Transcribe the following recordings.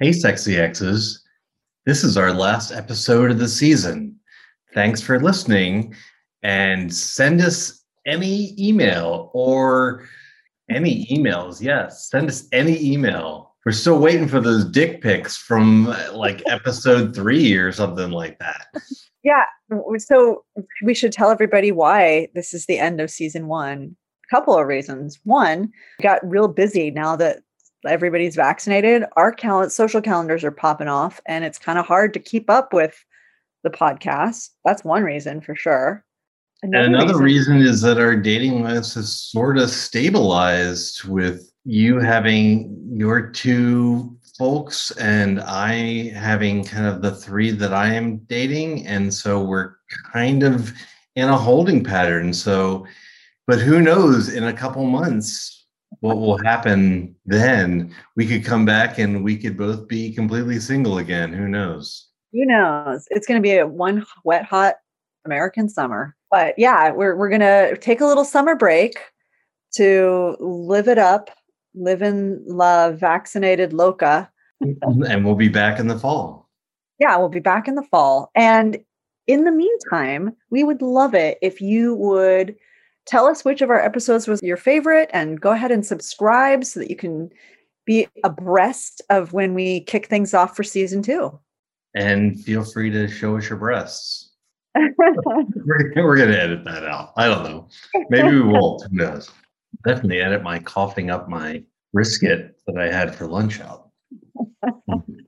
Hey, sexy exes. This is our last episode of the season. Thanks for listening and send us any email or any emails. Yes, send us any email. We're still waiting for those dick pics from like episode three or something like that. Yeah. So we should tell everybody why this is the end of season one. A couple of reasons. One, got real busy now that everybody's vaccinated, our cal- social calendars are popping off, and it's kind of hard to keep up with the podcast. That's one reason for sure. Another and another reason, reason is that our dating list has sort of stabilized with you having your two folks and I having kind of the three that I am dating. And so we're kind of in a holding pattern. So, but who knows in a couple months, what will happen then? We could come back and we could both be completely single again. Who knows? Who knows? It's going to be a one wet, hot American summer. But yeah, we're we're going to take a little summer break to live it up, live in la vaccinated loca. and we'll be back in the fall. Yeah, we'll be back in the fall. And in the meantime, we would love it if you would tell us which of our episodes was your favorite and go ahead and subscribe so that you can be abreast of when we kick things off for season two. And feel free to show us your breasts. we're, we're going to edit that out. I don't know. Maybe we won't. Who knows? Definitely edit my coughing up my brisket that I had for lunch out.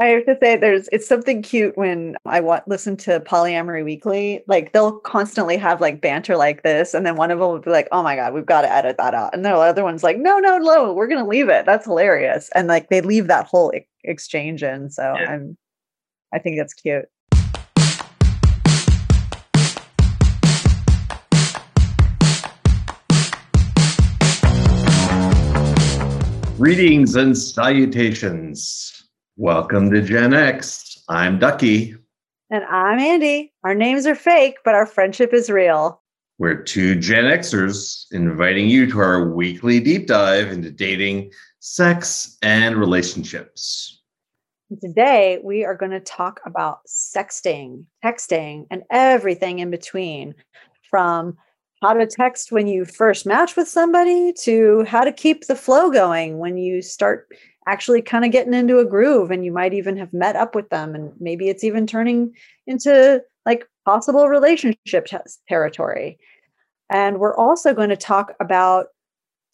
I have to say, there's it's something cute when I want listen to Polyamory Weekly. Like they'll constantly have like banter like this, and then one of them will be like, "Oh my god, we've got to edit that out," and then the other one's like, "No, no, no, we're gonna leave it. That's hilarious." And like they leave that whole e- exchange in. So yeah. I'm, I think that's cute. Greetings and salutations. Welcome to Gen X. I'm Ducky. And I'm Andy. Our names are fake, but our friendship is real. We're two Gen Xers inviting you to our weekly deep dive into dating, sex, and relationships. Today, we are going to talk about sexting, texting, and everything in between from how to text when you first match with somebody to how to keep the flow going when you start actually kind of getting into a groove and you might even have met up with them and maybe it's even turning into like possible relationship t- territory. And we're also going to talk about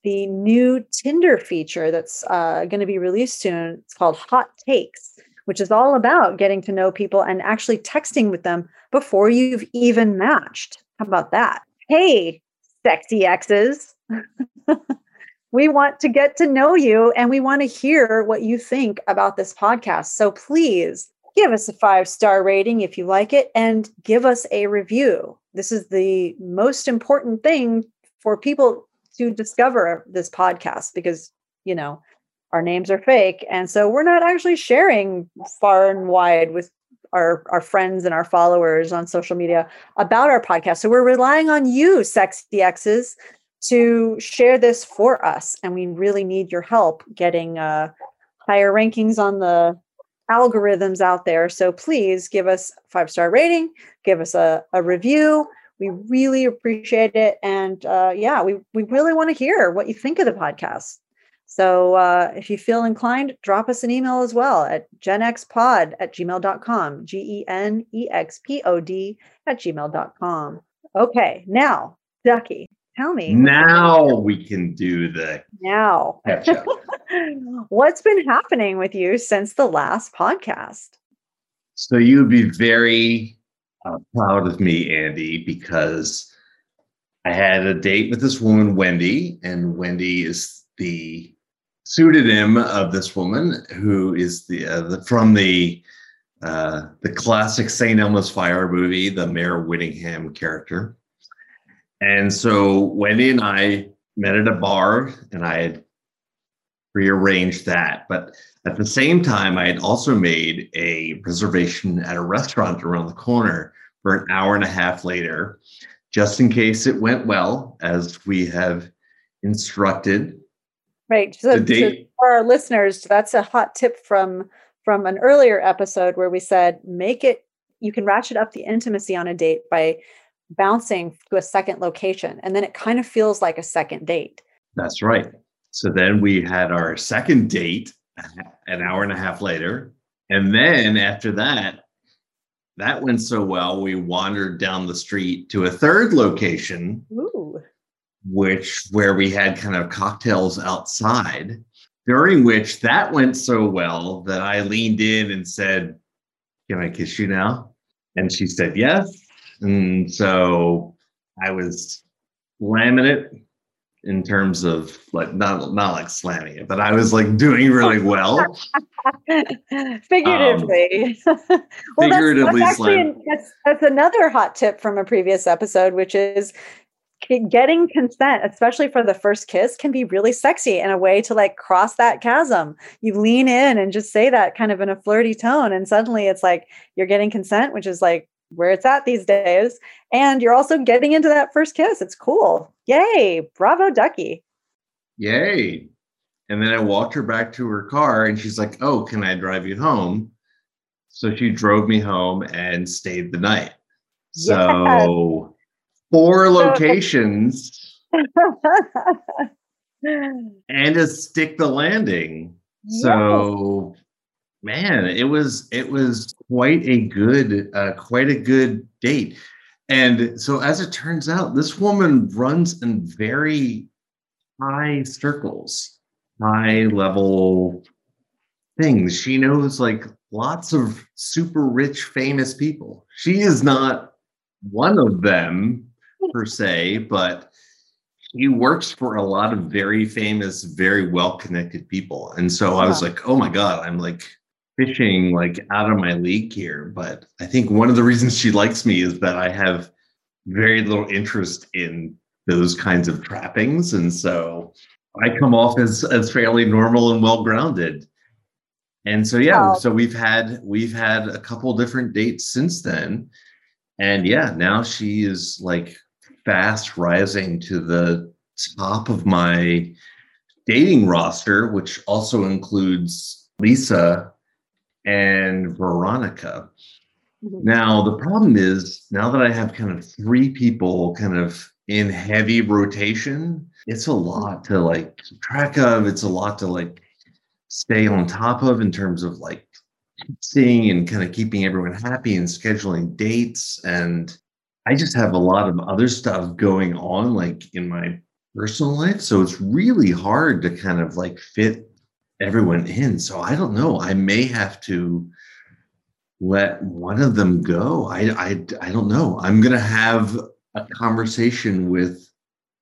the new tinder feature that's uh, going to be released soon. It's called hot takes which is all about getting to know people and actually texting with them before you've even matched. How about that? Hey sexy exes we want to get to know you and we want to hear what you think about this podcast. So please give us a five star rating if you like it and give us a review. This is the most important thing for people to discover this podcast because, you know, our names are fake. And so we're not actually sharing far and wide with our, our friends and our followers on social media about our podcast. So we're relying on you, sexy exes, to share this for us. And we really need your help getting uh, higher rankings on the algorithms out there. So please give us five star rating, give us a, a review. We really appreciate it. And uh, yeah, we, we really want to hear what you think of the podcast. So uh, if you feel inclined, drop us an email as well at genxpod at gmail.com, G E N E X P O D at gmail.com. Okay, now, Ducky, Tell me. Now we can do the now. What's been happening with you since the last podcast? So you'd be very uh, proud of me, Andy, because I had a date with this woman, Wendy, and Wendy is the pseudonym of this woman who is the, uh, the from the uh, the classic St. Elmo's Fire movie, the Mare Winningham character. And so Wendy and I met at a bar and I had rearranged that. But at the same time, I had also made a reservation at a restaurant around the corner for an hour and a half later, just in case it went well, as we have instructed. Right. So, date for our listeners, that's a hot tip from from an earlier episode where we said make it you can ratchet up the intimacy on a date by bouncing to a second location and then it kind of feels like a second date. That's right. So then we had our second date an hour and a half later. And then after that, that went so well, we wandered down the street to a third location, Ooh. which where we had kind of cocktails outside. During which that went so well that I leaned in and said, "Can I kiss you now?" And she said yes. And so I was slamming it in terms of like not not like slamming it, but I was like doing really well. figuratively. Um, well, figuratively that's, that's actually that's, that's another hot tip from a previous episode, which is getting consent, especially for the first kiss, can be really sexy and a way to like cross that chasm. You lean in and just say that kind of in a flirty tone, and suddenly it's like you're getting consent, which is like where it's at these days. And you're also getting into that first kiss. It's cool. Yay. Bravo, Ducky. Yay. And then I walked her back to her car and she's like, Oh, can I drive you home? So she drove me home and stayed the night. So yes. four locations and a stick the landing. Yes. So man, it was it was quite a good uh, quite a good date. And so as it turns out, this woman runs in very high circles, high level things. She knows like lots of super rich, famous people. She is not one of them per se, but she works for a lot of very famous, very well connected people. And so I was like, oh my God, I'm like fishing like out of my league here. But I think one of the reasons she likes me is that I have very little interest in those kinds of trappings. And so I come off as, as fairly normal and well grounded. And so yeah, so we've had we've had a couple different dates since then. And yeah, now she is like fast rising to the top of my dating roster, which also includes Lisa, and Veronica. Mm-hmm. Now, the problem is now that I have kind of three people kind of in heavy rotation, it's a lot to like keep track of. It's a lot to like stay on top of in terms of like seeing and kind of keeping everyone happy and scheduling dates. And I just have a lot of other stuff going on, like in my personal life. So it's really hard to kind of like fit everyone in. So I don't know. I may have to let one of them go. I I, I don't know. I'm gonna have a conversation with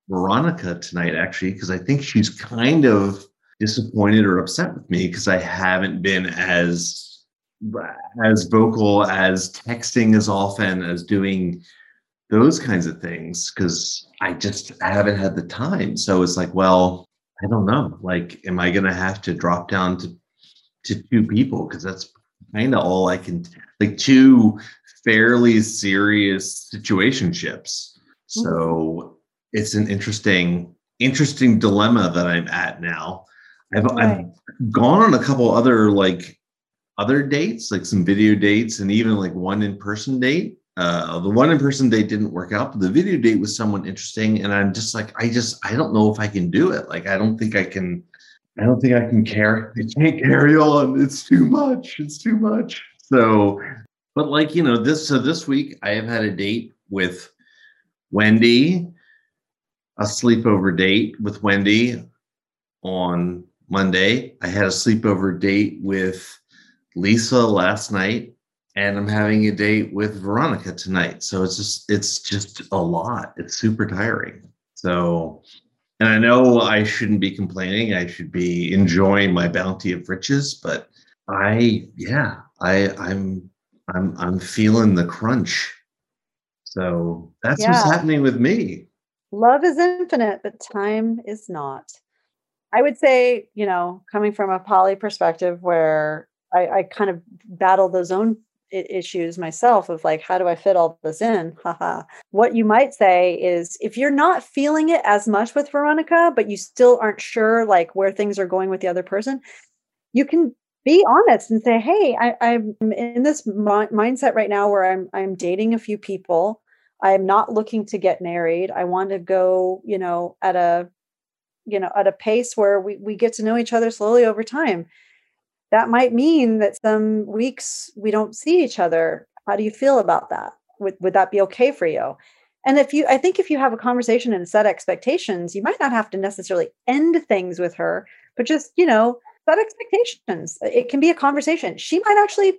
Veronica tonight, actually, because I think she's kind of disappointed or upset with me because I haven't been as as vocal as texting as often as doing those kinds of things because I just haven't had the time. So it's like, well, I don't know. Like, am I going to have to drop down to to two people because that's kind of all I can like two fairly serious situationships. Mm-hmm. So it's an interesting interesting dilemma that I'm at now. I've right. I've gone on a couple other like other dates, like some video dates and even like one in person date uh, the one in person date didn't work out, but the video date was someone interesting. And I'm just like, I just, I don't know if I can do it. Like, I don't think I can, I don't think I can carry, I can't carry on. It's too much. It's too much. So, but like, you know, this, so this week I have had a date with Wendy, a sleepover date with Wendy on Monday. I had a sleepover date with Lisa last night and I'm having a date with Veronica tonight. So it's just it's just a lot. It's super tiring. So and I know I shouldn't be complaining. I should be enjoying my bounty of riches, but I yeah, I I'm I'm I'm feeling the crunch. So that's yeah. what's happening with me. Love is infinite, but time is not. I would say, you know, coming from a poly perspective where I, I kind of battle those own issues myself of like how do i fit all this in? Haha what you might say is if you're not feeling it as much with veronica but you still aren't sure like where things are going with the other person you can be honest and say hey I, am in this mi- mindset right now where i'm i'm dating a few people. I'm not looking to get married. I want to go you know at a you know at a pace where we, we get to know each other slowly over time that might mean that some weeks we don't see each other. How do you feel about that? Would, would that be okay for you? And if you i think if you have a conversation and set expectations you might not have to necessarily end things with her but just you know set expectations. It can be a conversation. She might actually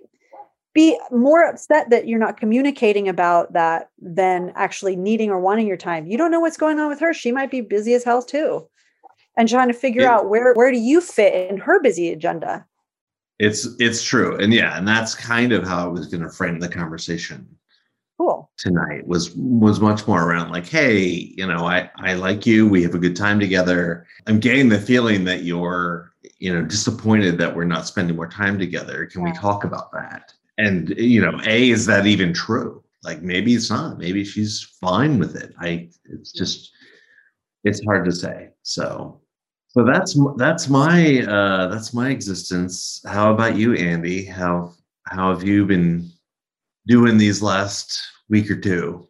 be more upset that you're not communicating about that than actually needing or wanting your time. You don't know what's going on with her. She might be busy as hell too. And trying to figure it, out where where do you fit in her busy agenda it's it's true. And yeah and that's kind of how i was going to frame the conversation cool. tonight was was much more around like hey you know i i like you. We have a good time together. I'm getting the feeling that you're you know disappointed that we're not spending more time together. Can yeah. we talk about that? And you know a is that even true? Like maybe it's not. Maybe she's fine with it. I it's just it's hard to say. So so that's that's my uh, that's my existence. How about you, Andy? How how have you been doing these last week or two?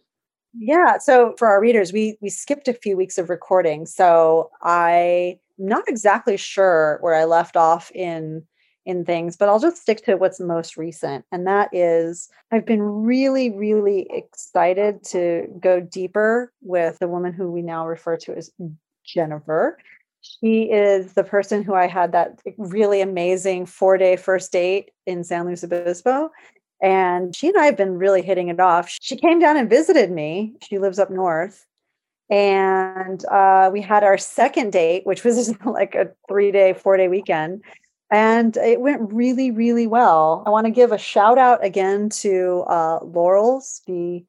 Yeah. So for our readers, we we skipped a few weeks of recording. So I am not exactly sure where I left off in in things, but I'll just stick to what's most recent. And that is I've been really, really excited to go deeper with the woman who we now refer to as Jennifer. She is the person who I had that really amazing four day first date in San Luis Obispo. And she and I have been really hitting it off. She came down and visited me. She lives up north. And uh, we had our second date, which was like a three day, four day weekend. And it went really, really well. I want to give a shout out again to uh, Lorals, the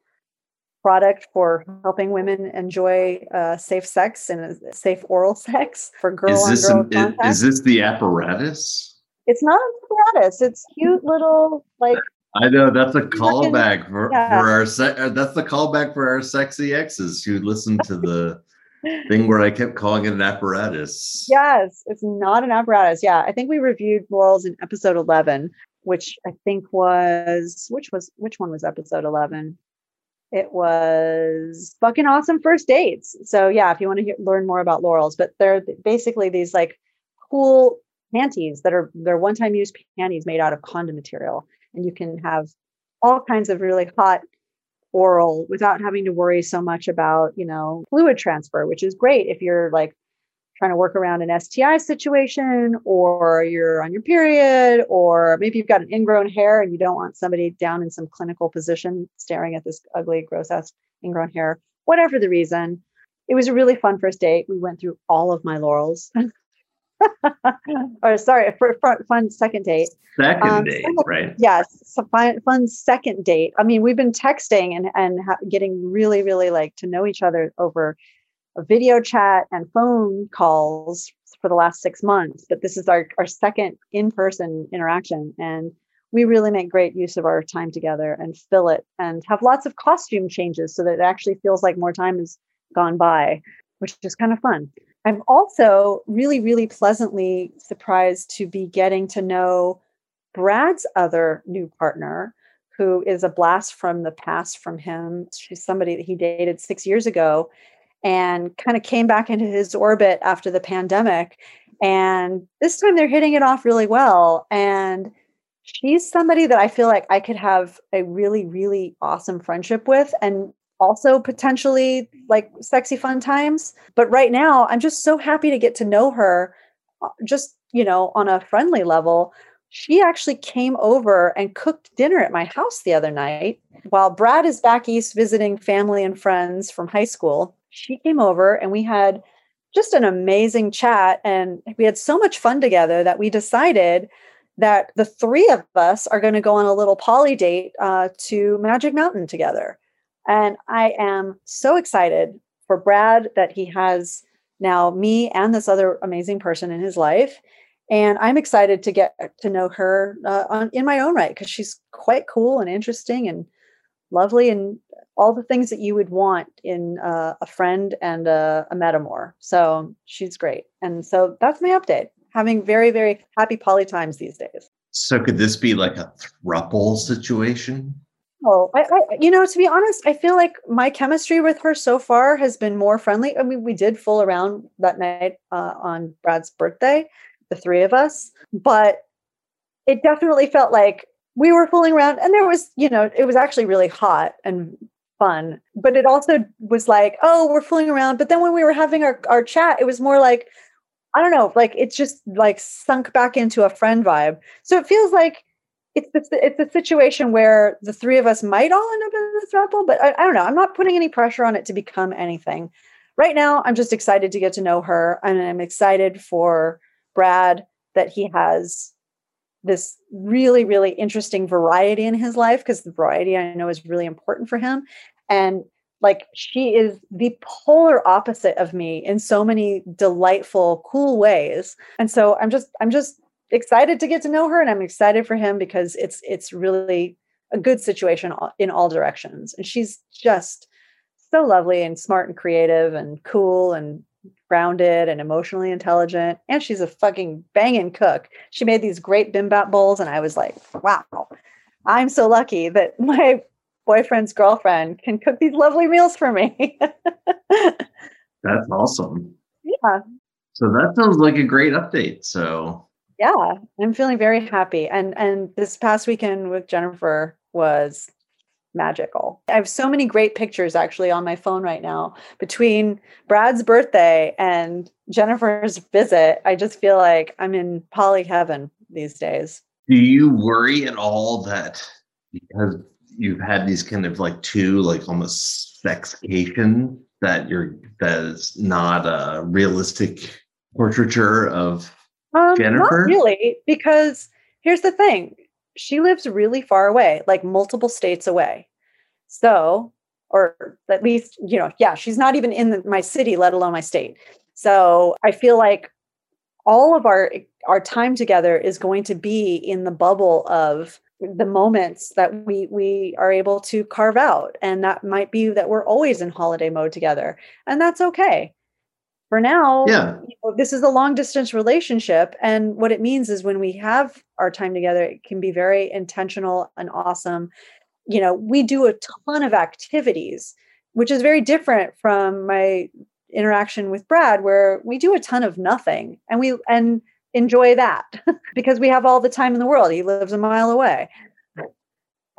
product for helping women enjoy uh, safe sex and safe oral sex for girl is this on girl an, is, this the apparatus? It's not an apparatus. It's cute little like. I know that's a callback for, yeah. for our se- uh, that's the callback for our sexy exes who listen to the thing where I kept calling it an apparatus. Yes, it's not an apparatus. Yeah, I think we reviewed Lorals in episode 11, which I think was which was which one was episode 11? It was fucking awesome first dates. So yeah, if you want to hear, learn more about Lorals, but they're basically these like cool panties that are they're one-time use panties made out of condom material, and you can have all kinds of really hot oral without having to worry so much about you know fluid transfer, which is great if you're like trying to work around an STI situation, or you're on your period, or maybe you've got an ingrown hair and you don't want somebody down in some clinical position staring at this ugly, gross ass ingrown hair, whatever the reason. It was a really fun first date. We went through all of my Lorals. or sorry, for, for fun second date. Second um, date, second, right? Yes, so fun, fun second date. I mean, we've been texting and and ha- getting really, really like to know each other over video chat and phone calls for the last six months, but this is our, our second in person interaction. And we really make great use of our time together and fill it and have lots of costume changes so that it actually feels like more time has gone by, which is kind of fun. I'm also really, really pleasantly surprised to be getting to know Brad's other new partner, who is a blast from the past from him. She's somebody that he dated six years ago and kind of came back into his orbit after the pandemic. And this time they're hitting it off really well. And she's somebody that I feel like I could have a really, really awesome friendship with and also potentially like sexy fun times. But right now, I'm just so happy to get to know her uh, just, you know, on a friendly level. She actually came over and cooked dinner at my house the other night while Brad is back east visiting family and friends from high school she came over and we had just an amazing chat and we had so much fun together that we decided that the three of us are going to go on a little poly date uh, to Magic Mountain together. And I am so excited for Brad that he has now me and this other amazing person in his life. and I'm excited to get to know her uh, on, in my own right because she's quite cool and interesting and lovely and all the things that you would want in uh, a friend and a, a metamor. So she's great. And so that's my update. Having very, very happy poly times these days. So could this be like a thruple situation? Oh, I, I, you know, to be honest, I feel like my chemistry with her so far has been more friendly. I mean, we did fool around that night uh, on Brad's birthday, the three of us, but it definitely felt like we were fooling around and there was, you know, it was actually really hot and fun, but it also was like, oh, we're fooling around. But then when we were having our, our chat, it was more like, I don't know, like it's just like sunk back into a friend vibe. So it feels like it's the, it's a situation where the three of us might all end up in this throuple, but I, I, don't know. I'm not putting any pressure on it to become anything. Right now, I'm just excited to get to know her, and I'm excited for Brad that he has this really, really interesting variety in his life because the variety I know is really important for him. And like she is the polar opposite of me in so many delightful, cool ways. And so I'm just, I'm just excited to get to know her and I'm excited for him because it's it's really a good situation in all directions. And she's just so lovely and smart and creative and cool and grounded and emotionally intelligent. And she's a fucking banging cook. She made these great bimbap bowls. And I was like, wow, I'm so lucky that my boyfriend's girlfriend can cook these lovely meals for me. That's awesome. Yeah. So that sounds like a great update. So yeah i'm feeling very happy and and this past weekend with jennifer was magical. I have so many great pictures actually on my phone right now between brad's birthday and jennifer's visit. I just feel like i'm in poly heaven these days. Do you worry at all that because you've had these kind of like two like almost sexcation that you're that is not a realistic portraiture of um, Jennifer? Not really, because here's the thing she lives really far away, like multiple states away. So, or at least, you know, yeah, she's not even in my city, let alone my state. So I feel like all of our our time together is going to be in the bubble of the moments that we we are able to carve out and that might be that we're always in holiday mode together and that's okay for now yeah. you know, this is a long distance relationship. And what it means is when we have our time together it can be very intentional and awesome. You know we do a ton of activities which is very different from my interaction with brad where we do a ton of nothing and we and enjoy that because we have all the time in the world. He lives a mile away.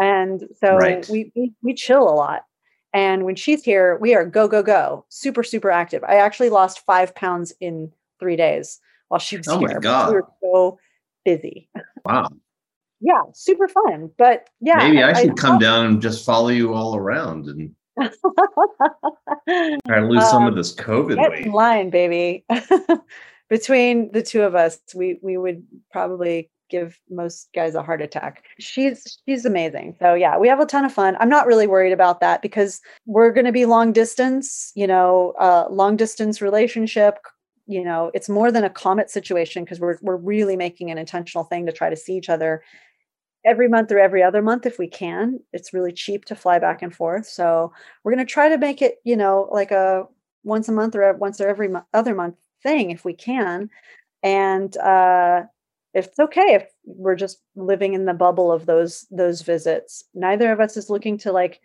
And so right. we, we we chill a lot and when she's here, we are go, go, go, super, super active. I actually lost five pounds in three days while she was oh here. My God. We were so busy. Wow. yeah, super fun. But yeah. Maybe I, I should I, come I, down and just follow you all around and try to lose um, some of um, this COVID get weight. In line, baby. Between the two of us, we we would probably give most guys a heart attack. She's she's amazing. So yeah, we have a ton of fun. I'm not really worried about that because we're going to be long distance, you know, uh long distance relationship, you know, it's more than a comet situation because we're we're really making an intentional thing to try to see each other every month or every other month if we can. It's really cheap to fly back and forth. So we're going to try to make it, you know, like a once a month or once or every other month thing if we can. And uh it's okay if we're just living in the bubble of those those visits. Neither of us is looking to like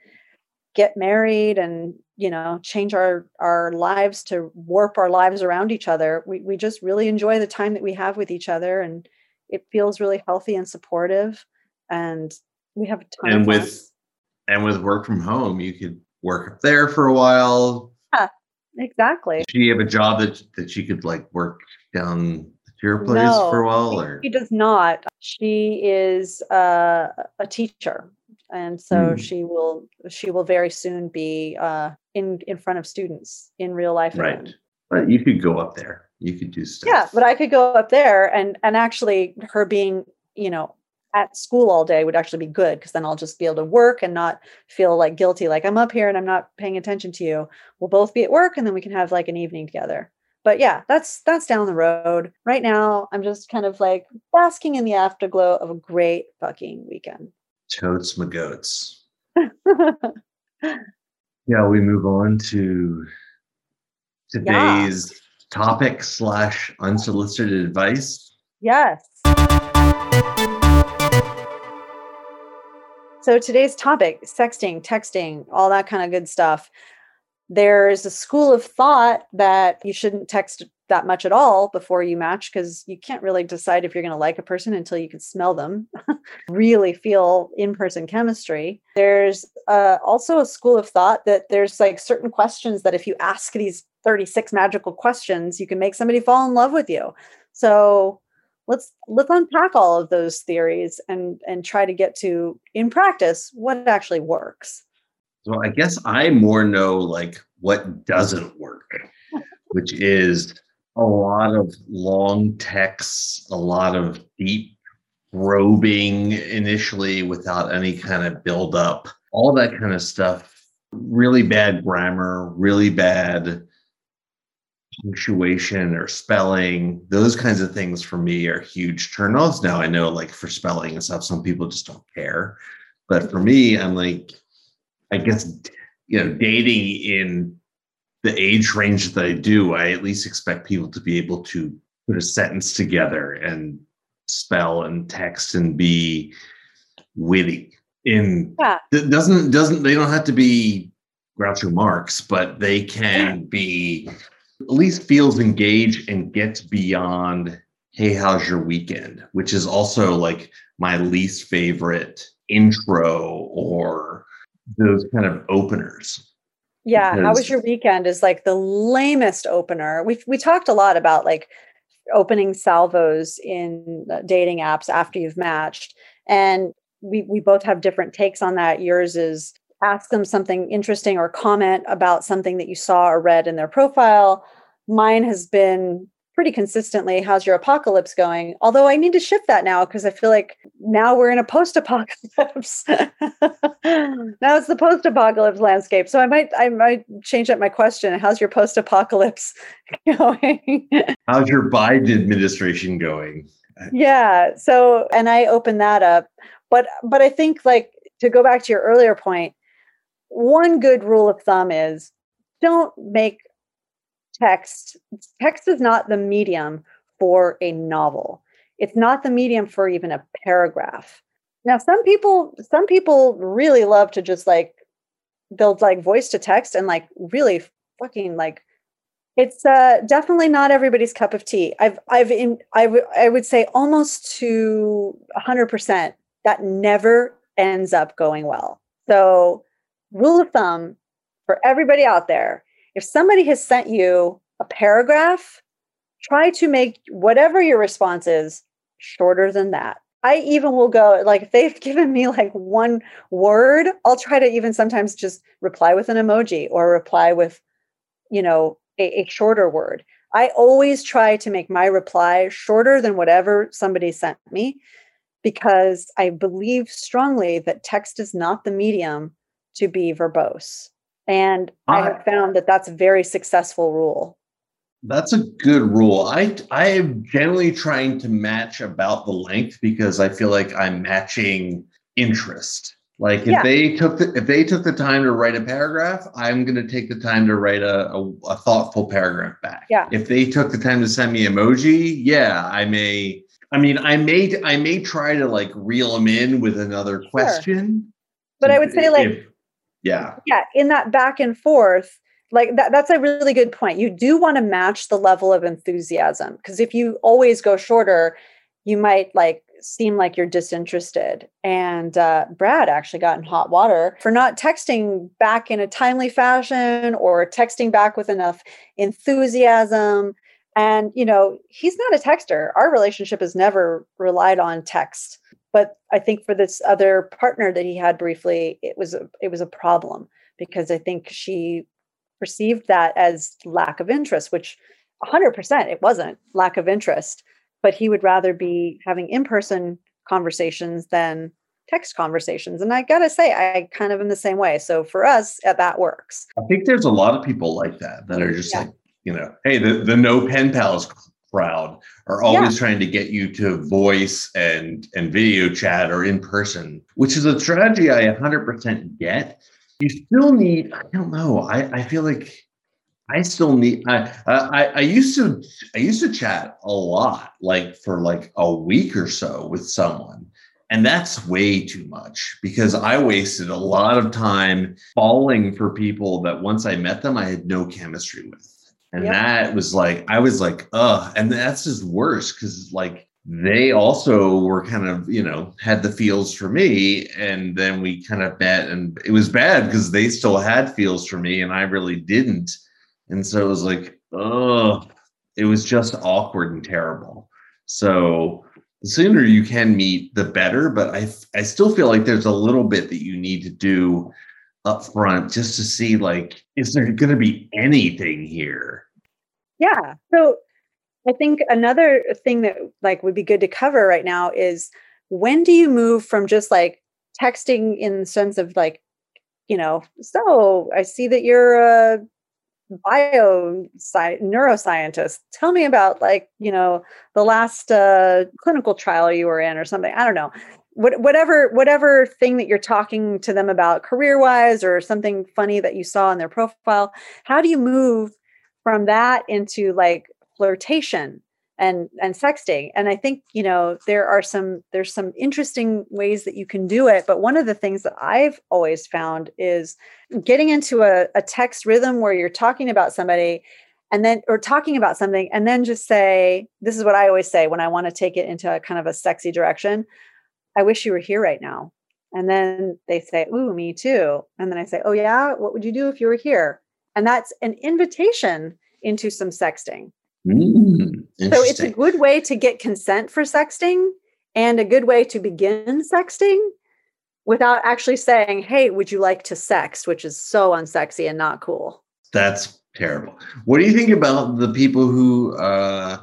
get married and you know change our our lives to warp our lives around each other. We, we just really enjoy the time that we have with each other and it feels really healthy and supportive and we have a ton and with fun. and with work from home you could work up there for a while. Yeah exactly. She have a job that that she could like work down your place no, for a while or she does not she is uh, a teacher and so mm. she will she will very soon be uh, in in front of students in real life right again. but you could go up there you could do stuff yeah but i could go up there and and actually her being you know at school all day would actually be good because then I'll just be able to work and not feel like guilty, like I'm up here and I'm not paying attention to you. We'll both be at work and then we can have like an evening together but yeah, that's that's down the road. Right now, I'm just kind of like basking in the afterglow of a great fucking weekend. Totes my goats. yeah, we move on to today's yeah. topic slash unsolicited advice. Yes. So today's topic, sexting, texting, all that kind of good stuff there's a school of thought that you shouldn't text that much at all before you match because you can't really decide if you're going to like a person until you can smell them, really feel in person chemistry. There's uh, also a school of thought that there's like certain questions that if you ask these 36 magical questions, you can make somebody fall in love with you. So let's let's unpack all of those theories and and try to get to in practice what actually works. So I guess I more know like what doesn't work, which is a lot of long texts, a lot of deep probing initially without any kind of build up, all that kind of stuff. Really bad grammar, really bad punctuation or spelling. Those kinds of things for me are huge turnoffs. Now I know like for spelling and stuff, some people just don't care. But for me, I'm like, I guess you know, dating in the age range that I do, I at least expect people to be able to put a sentence together and spell and text and be witty. In yeah. doesn't doesn't they don't have to be Groucho Marx, but they can be at least feels engaged and gets beyond hey how's your weekend which is also like my least favorite intro or those kind of openers. Yeah, how was your weekend is like the lamest opener. We we talked a lot about like opening salvos in uh, dating apps after you've matched and we we both have different takes on that. Yours is ask them something interesting or comment about something that you saw or read in their profile. Mine has been pretty consistently how's your apocalypse going? Although i need to shift that now because i feel like now we're in a post-apocalypse. Now it's the post-apocalypse landscape. So i might i might change up my question. How's your post-apocalypse going? How's your biden administration going? Yeah so and i open that up. But but i think like to go back to your earlier point one good rule of thumb is don't make text text is not the medium for a novel. It's not the medium for even a paragraph. Now some people some people really love to just like build like voice to text and like really fucking like it's uh definitely not everybody's cup of tea. I've i've in I, w- I would say almost to 100% that never ends up going well. So rule of thumb for everybody out there if somebody has sent you a paragraph, try to make whatever your response is shorter than that. I even will go like if they've given me like one word, I'll try to even sometimes just reply with an emoji or reply with, you know, a, a shorter word. I always try to make my reply shorter than whatever somebody sent me because I believe strongly that text is not the medium to be verbose. And I, I have found that that's a very successful rule. That's a good rule. I I am generally trying to match about the length because I feel like I'm matching interest. Like if yeah. they took the if they took the time to write a paragraph, I'm going to take the time to write a, a, a thoughtful paragraph back. Yeah. If they took the time to send me emoji, yeah, I may. I mean, I may I may try to like reel them in with another sure. question. But I would say like if, yeah. Yeah. In that back and forth, like that, that's a really good point. You do want to match the level of enthusiasm because if you always go shorter, you might like seem like you're disinterested. And uh, Brad actually got in hot water for not texting back in a timely fashion or texting back with enough enthusiasm. And, you know, he's not a texter. Our relationship has never relied on text but I think for this other partner that he had briefly, it was a, it was a problem because I think she perceived that as lack of interest, which 100% it wasn't lack of interest, but he would rather be having in person conversations than text conversations. And I got to say, I kind of am the same way. So for us, uh, that works. I think there's a lot of people like that that are just yeah. like, you know, hey, the, the no pen pals crowd are always yeah. trying to get you to voice and and video chat or in person, which is a strategy I 100% get. You still need, I don't know, I, I feel like I still need. I, I I used to I used to chat a lot, like for like a week or so with someone, and that's way too much because I wasted a lot of time falling for people that once I met them, I had no chemistry with. And yep. that was like, I was like, oh, And that's just worse because, like, they also were kind of, you know, had the feels for me. And then we kind of met, and it was bad because they still had feels for me and I really didn't. And so it was like, oh, it was just awkward and terrible. So the sooner you can meet, the better. But I, I still feel like there's a little bit that you need to do up front just to see like is there going to be anything here? Yeah so i think another thing that like would be good to cover right now is when do you move from just like texting in the sense of like you know so i see that you're a bio sci- neuroscientist. Tell me about like you know the last uh, clinical trial you were in or something. I don't know what, whatever whatever thing that you're talking to them about career wise or something funny that you saw in their profile how do you move from that into like flirtation and and sexting? And i think you know there are some there's some interesting ways that you can do it but one of the things that i've always found is getting into a, a text rhythm where you're talking about somebody and then or talking about something and then just say this is what i always say when i want to take it into a kind of a sexy direction I wish you were here right now. And then they say, Ooh, me too. And then I say, Oh, yeah. What would you do if you were here? And that's an invitation into some sexting. Mm, so it's a good way to get consent for sexting and a good way to begin sexting without actually saying, Hey, would you like to sext? Which is so unsexy and not cool. That's terrible. What do you think about the people who uh,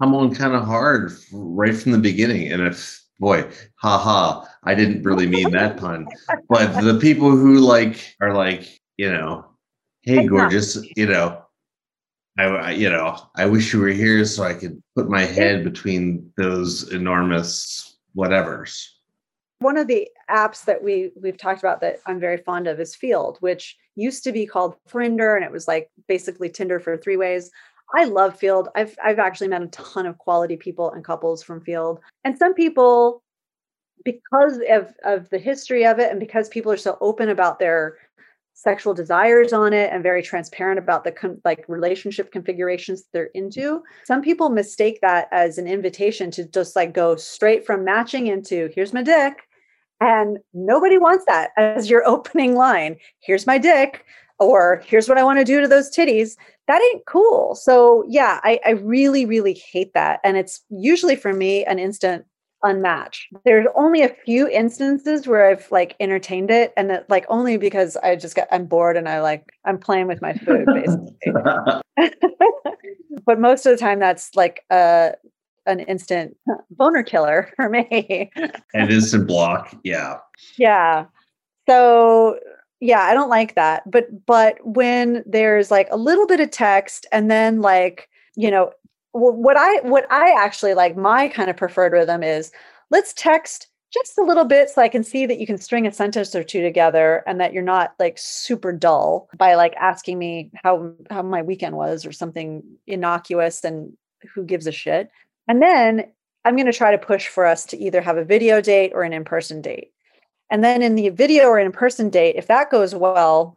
come on kind of hard right from the beginning? And if boy, haha, I didn't really mean that pun. But the people who like are like, you know, hey, gorgeous, you know, I, I, you know, I wish you were here so I could put my head between those enormous whatevers. One of the apps that we we've talked about that I'm very fond of is Feeld which used to be called 3nder, and it was like basically Tinder for three ways. I love Feeld. I've I've actually met a ton of quality people and couples from Feeld. And some people because of of the history of it and because people are so open about their sexual desires on it and very transparent about the like relationship configurations they're into some people mistake that as an invitation to just like go straight from matching into here's my dick and nobody wants that as your opening line here's my dick or here's what I want to do to those titties. That ain't cool. So yeah, I, I really, really hate that. And it's usually for me an instant unmatched. There's only a few instances where I've like entertained it and it, like only because I just got I'm bored and I like I'm playing with my food basically. but most of the time that's like a an instant boner killer for me. An instant block. Yeah. Yeah. So yeah i don't like that but but when there's like a little bit of text and then like you know what i what i actually like my kind of preferred rhythm is let's text just a little bit so i can see that you can string a sentence or two together and that you're not like super dull by like asking me how how my weekend was or something innocuous and who gives a shit. And then i'm going to try to push for us to either have a video date or an in-person date and then in the video or in person date, if that goes well,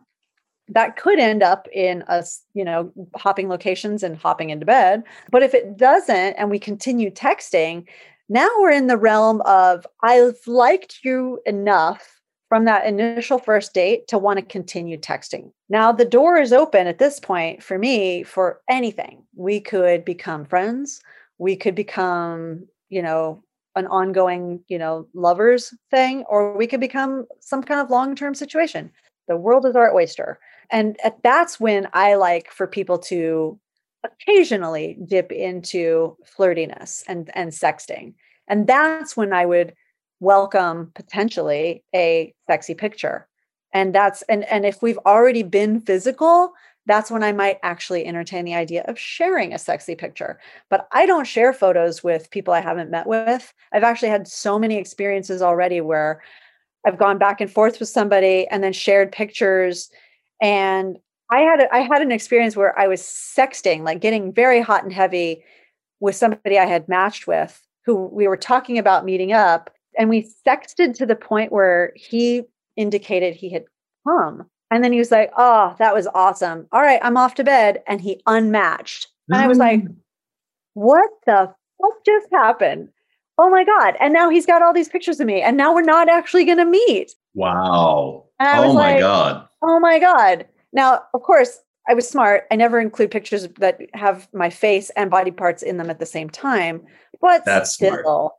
that could end up in us, you know, hopping locations and hopping into bed. But if it doesn't and we continue texting, now we're in the realm of I've liked you enough from that initial first date to want to continue texting. Now the door is open at this point for me for anything. We could become friends. We could become, you know, an ongoing, you know, lovers thing, or we could become some kind of long term situation. The world is our oyster. And uh, that's when I like for people to occasionally dip into flirtiness and, and sexting. And that's when I would welcome potentially a sexy picture. And that's and and if we've already been physical, that's when I might actually entertain the idea of sharing a sexy picture. But I don't share photos with people I haven't met with. I've actually had so many experiences already where I've gone back and forth with somebody and then shared pictures. And I had a, I had an experience where I was sexting, like getting very hot and heavy with somebody I had matched with, who we were talking about meeting up, and we sexted to the point where he indicated he had come and then he was like, Oh, that was awesome. All right, I'm off to bed. And he unmatched. And I was like, mm. What the fuck just happened? Oh my God. And now he's got all these pictures of me. And now we're not actually going to meet. Wow. Oh my like, God. Oh my God. Now, of course, I was smart. I never include pictures that have my face and body parts in them at the same time. But that's still, smart.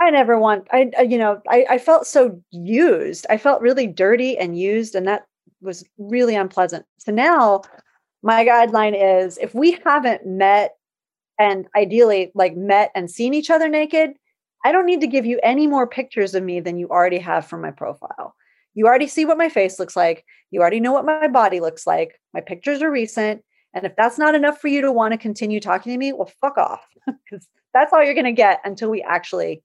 I never want. I you know I, I felt so used. I felt really dirty and used, and that was really unpleasant. So now my guideline is if we haven't met and ideally like met and seen each other naked, I don't need to give you any more pictures of me than you already have from my profile. You already see what my face looks like. You already know what my body looks like. My pictures are recent. And if that's not enough for you to want to continue talking to me, well, fuck off. Because that's all you're going to get until we actually.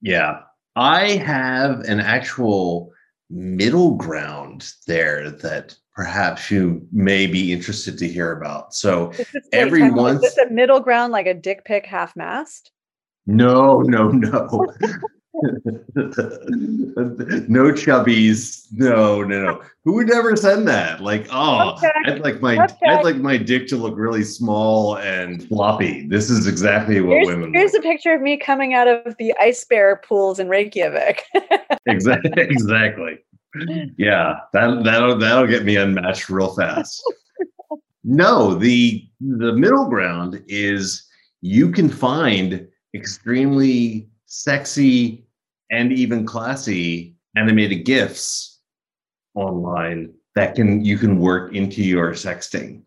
Yeah. I have an actual middle ground there that perhaps you may be interested to hear about. So every once is this a middle ground like a dick pic half mast? No, no, no. no chubbies. No, no, no. Who would ever send that? Like, oh, okay. I'd like my okay. I'd like my dick to look really small and floppy. This is exactly what here's, women. Here's a picture of me coming out of the ice bear pools in Reykjavik. exactly. Exactly. Yeah, that that'll that'll get me unmatched real fast. no, the the middle ground is you can find extremely sexy and even classy animated gifs online that can you can work into your sexting.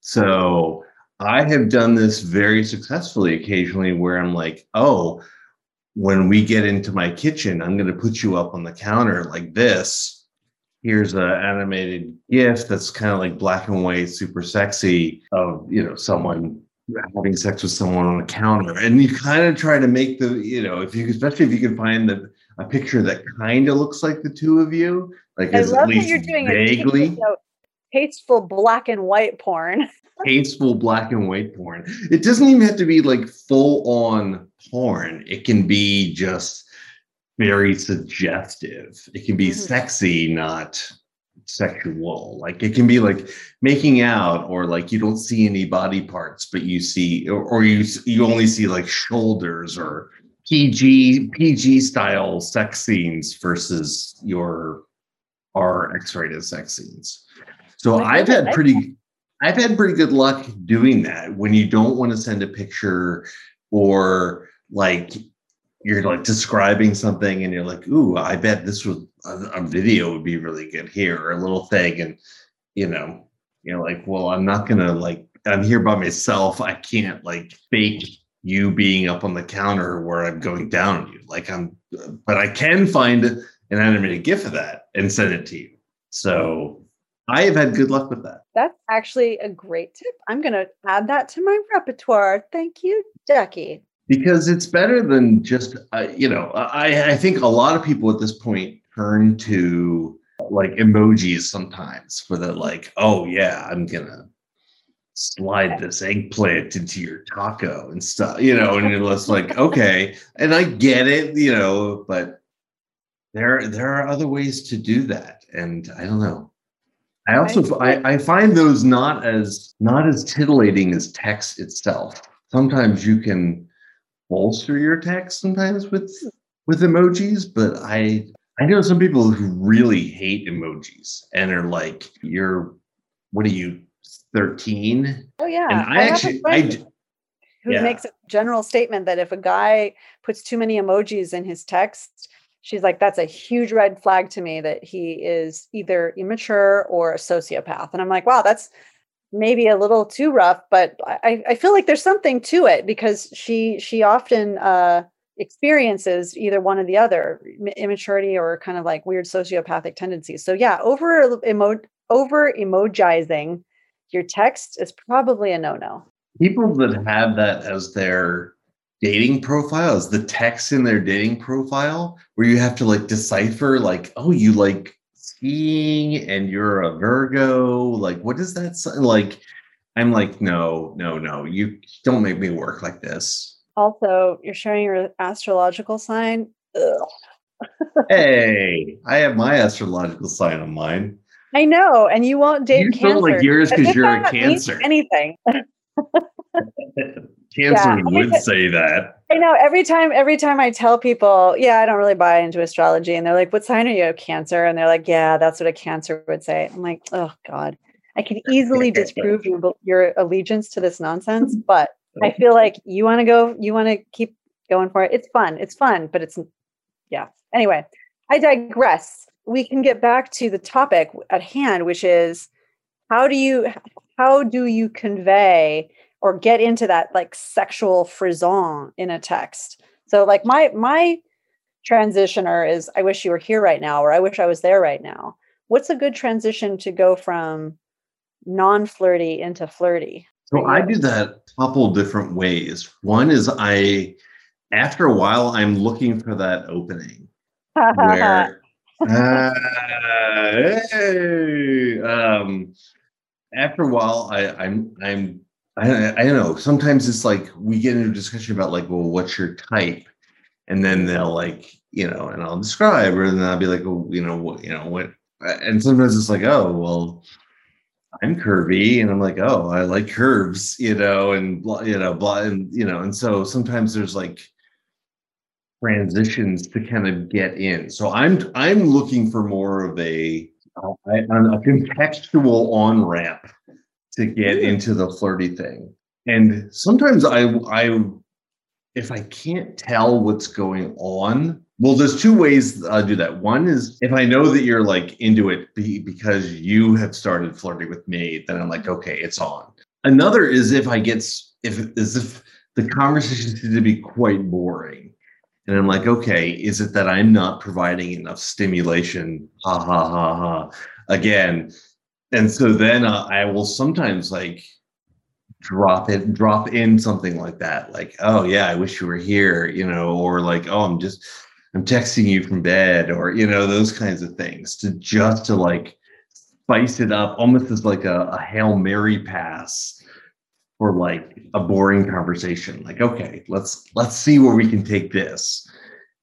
So I have done this very successfully occasionally where I'm like, oh, when we get into my kitchen, I'm going to put you up on the counter like this. Here's an animated GIF that's kind of like black and white, super sexy of you know someone having sex with someone on a counter, and you kind of try to make the you know if you especially if you can find the a picture that kind of looks like the two of you, like I love at least you're doing vaguely. tasteful black and white porn. tasteful black and white porn. It doesn't even have to be like full on porn. It can be just very suggestive. It can be mm-hmm. sexy, not sexual. Like it can be like making out, or like you don't see any body parts, but you see, or, or you you only see like shoulders or PG PG style sex scenes versus your R X rated sex scenes. So I've had pretty I've had pretty good luck doing that when you don't want to send a picture or like you're like describing something and you're like, ooh, I bet this would a, video would be really good here or a little thing. And you know, you're like, well, I'm not gonna like I'm here by myself. I can't like fake you being up on the counter where I'm going down on you. Like I'm but I can find an animated GIF of that and send it to you. So I have had good luck with that. That's actually a great tip. I'm going to add that to my repertoire. Thank you, Ducky. Because it's better than just, uh, you know, I, I think a lot of people at this point turn to like emojis sometimes for the like, oh, yeah, I'm to slide this eggplant into your taco and stuff, you know, and you're just like, okay. And I get it, you know, but there there are other ways to do that. And I don't know. I also I, I find those not as not as titillating as text itself. Sometimes you can bolster your text sometimes with with emojis, but I I know some people who really hate emojis and are like, "You're what are you 13?" Oh yeah, and I, I actually I who yeah. makes a general statement that if a guy puts too many emojis in his text, she's like that's a huge red flag to me that he is either immature or a sociopath and i'm like wow that's maybe a little too rough but i, I feel like there's something to it because she she often uh, experiences either one or the other immaturity or kind of like weird sociopathic tendencies so yeah over emo over emojizing your text is probably a no-no. People that have that as their dating profile, as the text in their dating profile, where you have to like decipher, like, oh, you like skiing and you're a Virgo. Like, what does that? sound Like, I'm like, no, no, no. You don't make me work like this. Also, you're sharing your astrological sign. hey, I have my astrological sign on mine. I know, and you won't date you cancer. feel like yours because you're a cancer. Anything. cancer yeah, would say that. I know. Every time, every time I tell people, yeah, I don't really buy into astrology, and they're like, "What sign are you? Cancer?" And they're like, "Yeah, that's what a Cancer would say." I'm like, "Oh God, I can easily disprove your your allegiance to this nonsense, but I feel like you want to go, you want to keep going for it. It's fun. It's fun, but it's yeah. Anyway, I digress we can get back to the topic at hand, which is how do you how do you convey or get into that like sexual frisson in a text? So like my my transitioner is I wish you were here right now or I wish I was there right now. What's a good transition to go from non-flirty into flirty? So I do that a couple different ways. One is I after a while I'm looking for that opening where uh, hey, um, after a while, I, I'm I'm I, I don't know. Sometimes it's like we get into a discussion about like, well, what's your type, and then they'll like, you know, and I'll describe, or then I'll be like, well, you know, what, you know, what, and sometimes it's like, oh, well, I'm curvy, and I'm like, oh, I like curves, you know, and blah, you know, blah, and you know, and so sometimes there's like transitions to kind of get in. So I'm I'm looking for more of a uh, a contextual on ramp to get into the flirty thing. And sometimes I I if I can't tell what's going on, well, there's two ways I do that. One is if I know that you're like into it because you have started flirting with me, then I'm like, okay, it's on. Another is if I get if as if the conversation seems to be quite boring and I'm like, okay, is it that I'm not providing enough stimulation? Ha ha ha ha. Again. And so then uh, I will sometimes like drop it, drop in something like that. Like, oh yeah, I wish you were here, you know, or like, oh, I'm just, I'm texting you from bed, or, you know, those kinds of things to just to like spice it up almost as like a, a Hail Mary pass for like a boring conversation like okay let's let's see where we can take this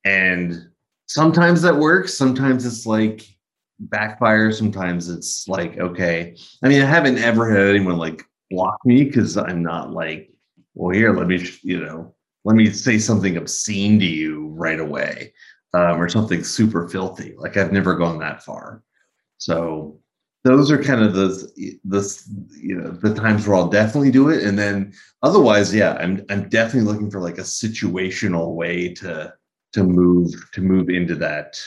and sometimes that works sometimes it's like backfire sometimes it's like okay. I mean i haven't ever had anyone like block me because i'm not like well here let me you know let me say something obscene to you right away um, or something super filthy. Like i've never gone that far. So those are kind of the the you know the times where I'll definitely do it, and then otherwise, yeah, I'm I'm definitely looking for like a situational way to to move to move into that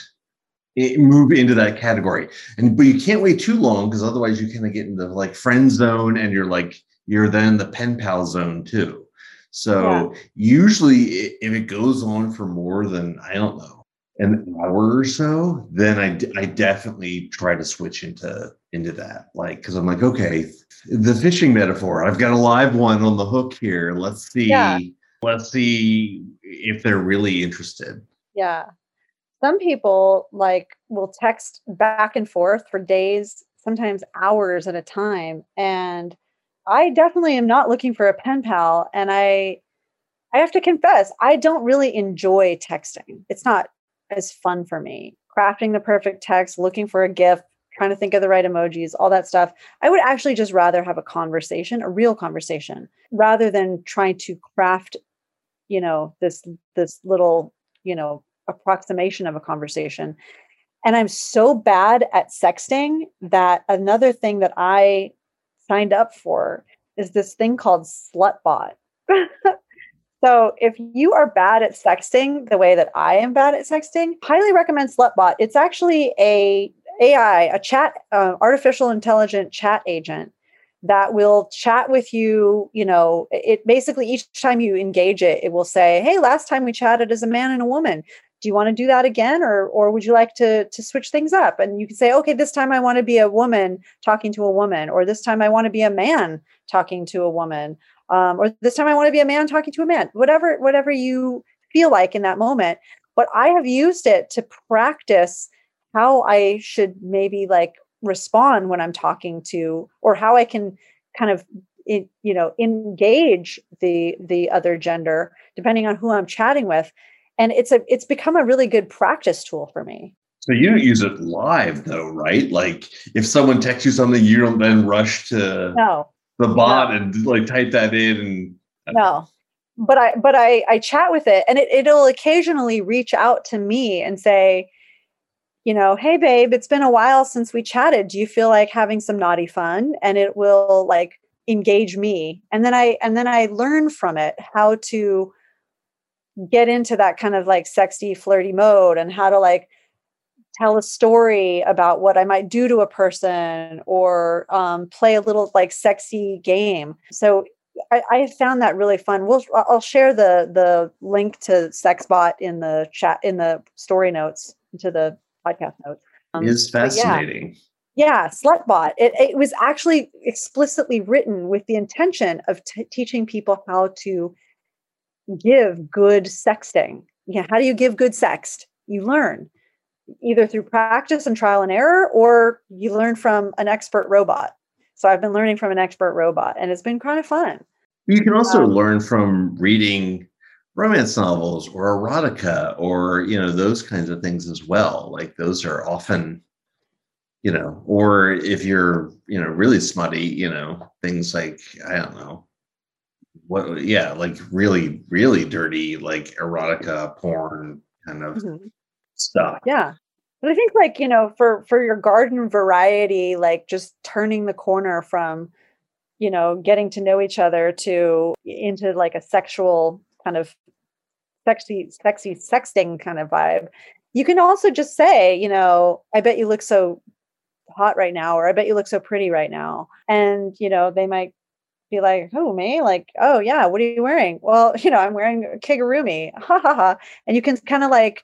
move into that category, and but you can't wait too long because otherwise you kind of get into like friend zone, and you're like you're then the pen pal zone too. So yeah. usually, if it goes on for more than I don't know an hour or so, then I, I definitely try to switch into into that. Like, because I'm like, okay, the fishing metaphor. I've got a live one on the hook here. Let's see. Yeah. Let's see if they're really interested. Yeah. Some people like will text back and forth for days, sometimes hours at a time. And I definitely am not looking for a pen pal. And I I have to confess, I don't really enjoy texting. It's not as fun for me. Crafting the perfect text, looking for a gift, trying to think of the right emojis, all that stuff. I would actually just rather have a conversation, a real conversation, rather than trying to craft, you know, this this little, you know, approximation of a conversation. And I'm so bad at sexting that another thing that I signed up for is this thing called Slutbot. So if you are bad at sexting the way that I am bad at sexting, highly recommend Slutbot. It's actually a AI, a chat, uh, artificial intelligent chat agent that will chat with you. You know, it basically each time you engage it, it will say, "Hey, last time we chatted as a man and a woman. Do you want to do that again or or would you like to to switch things up? And you can say okay this time i want to be a woman talking to a woman or this time i want to be a man talking to a woman um, or this time i want to be a man talking to a man whatever whatever you feel like in that moment. But i have used it to practice how i should maybe like respond when i'm talking to or how i can kind of in, you know engage the the other gender depending on who i'm chatting with and it's a it's become a really good practice tool for me. So you don't use it live though right? Like if someone texts you something you don't then rush to no. the bot no. and like type that in and no. But i but i i chat with it and it, it'll occasionally reach out to me and say you know hey babe it's been a while since we chatted. Do you feel like having some naughty fun? And it will like engage me. And then i and then i learn from it how to get into that kind of like sexy flirty mode and how to like tell a story about what I might do to a person or um, play a little like sexy game. So I, I, found that really fun. We'll I'll share the the link to Sexbot in the chat in the story notes to the podcast notes. Um, it's fascinating. Yeah, yeah Slutbot. It, it was actually explicitly written with the intention of t- teaching people how to give good sexting. Yeah, how do you give good sext? You learn either through practice and trial and error, or you learn from an expert robot. So I've been learning from an expert robot, and it's been kind of fun. You can also um, learn from reading romance novels or erotica or you know those kinds of things as well like those are often you know or if you're you know really smutty you know things like i don't know what yeah like really really dirty like erotica porn kind of mm-hmm. stuff. Yeah. But i think like you know for for your garden variety like just turning the corner from you know getting to know each other to into like a sexual kind of sexy sexy sexting kind of vibe. You can also just say you know i bet you look so hot right now or i bet you look so pretty right now. And you know they might be like, "Oh, me? Like, oh yeah, what are you wearing?" Well, you know, I'm wearing a kigurumi. Ha ha ha. And you can kind of like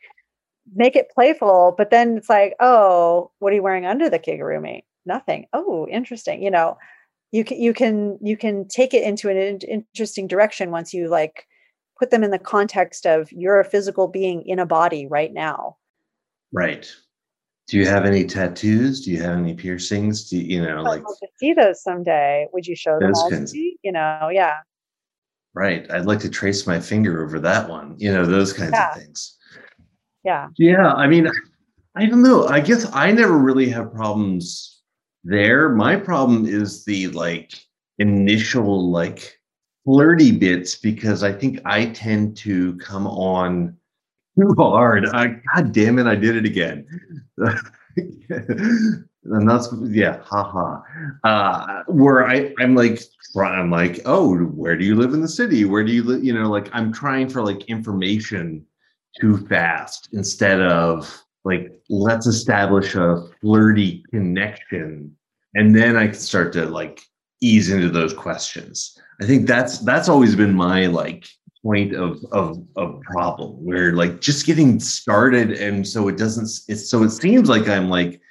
make it playful, but then it's like, "Oh, what are you wearing under the kigurumi?" Nothing. Oh, interesting. You know, you can you can you can take it into an in- interesting direction once you like put them in the context of you're a physical being in a body right now. Right. Do you have any tattoos? Do you have any piercings? Do you, you know, like to see those someday? Would you show them all to me? You know, yeah. Right. I'd like to trace my finger over that one. You know, those kinds yeah. of things. Yeah. Yeah. I mean, I don't know. I guess I never really have problems there. My problem is the like initial like flirty bits because I think I tend to come on too hard. I, God damn it, I did it again. and that's yeah, haha. Uh, where I I'm like I'm like, oh, where do you live in the city? Where do you live? You know, like I'm trying for like information too fast instead of like let's establish a flirty connection and then I can start to like ease into those questions. I think that's that's always been my like point of of of problem where like just getting started and so it doesn't it's so it seems like I'm like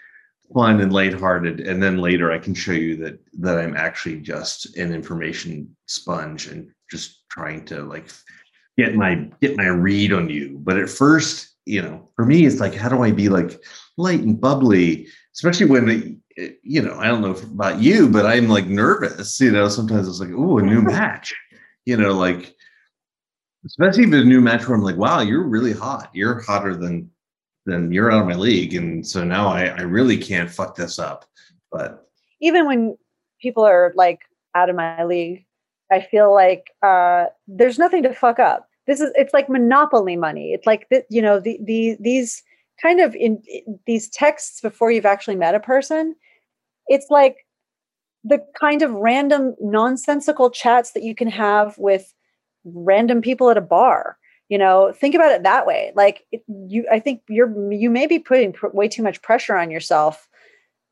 fun and lighthearted and then later I can show you that that I'm actually just an information sponge and just trying to like get my get my read on you. But at first you know for me it's like how do I be like light and bubbly? Especially when it, you know I don't know about you but I'm like nervous you know sometimes it's like oh a new match you know like especially if it's a new match where I'm like, wow, you're really hot. You're hotter than than you're out of my league. And so now I, I really can't fuck this up. But even when people are like out of my league, I feel like uh, there's nothing to fuck up. This is it's like monopoly money. It's like the, you know the, the these kind of in, in these texts before you've actually met a person. It's like the kind of random nonsensical chats that you can have with random people at a bar you know think about it that way like you i think you're you may be putting pr- way too much pressure on yourself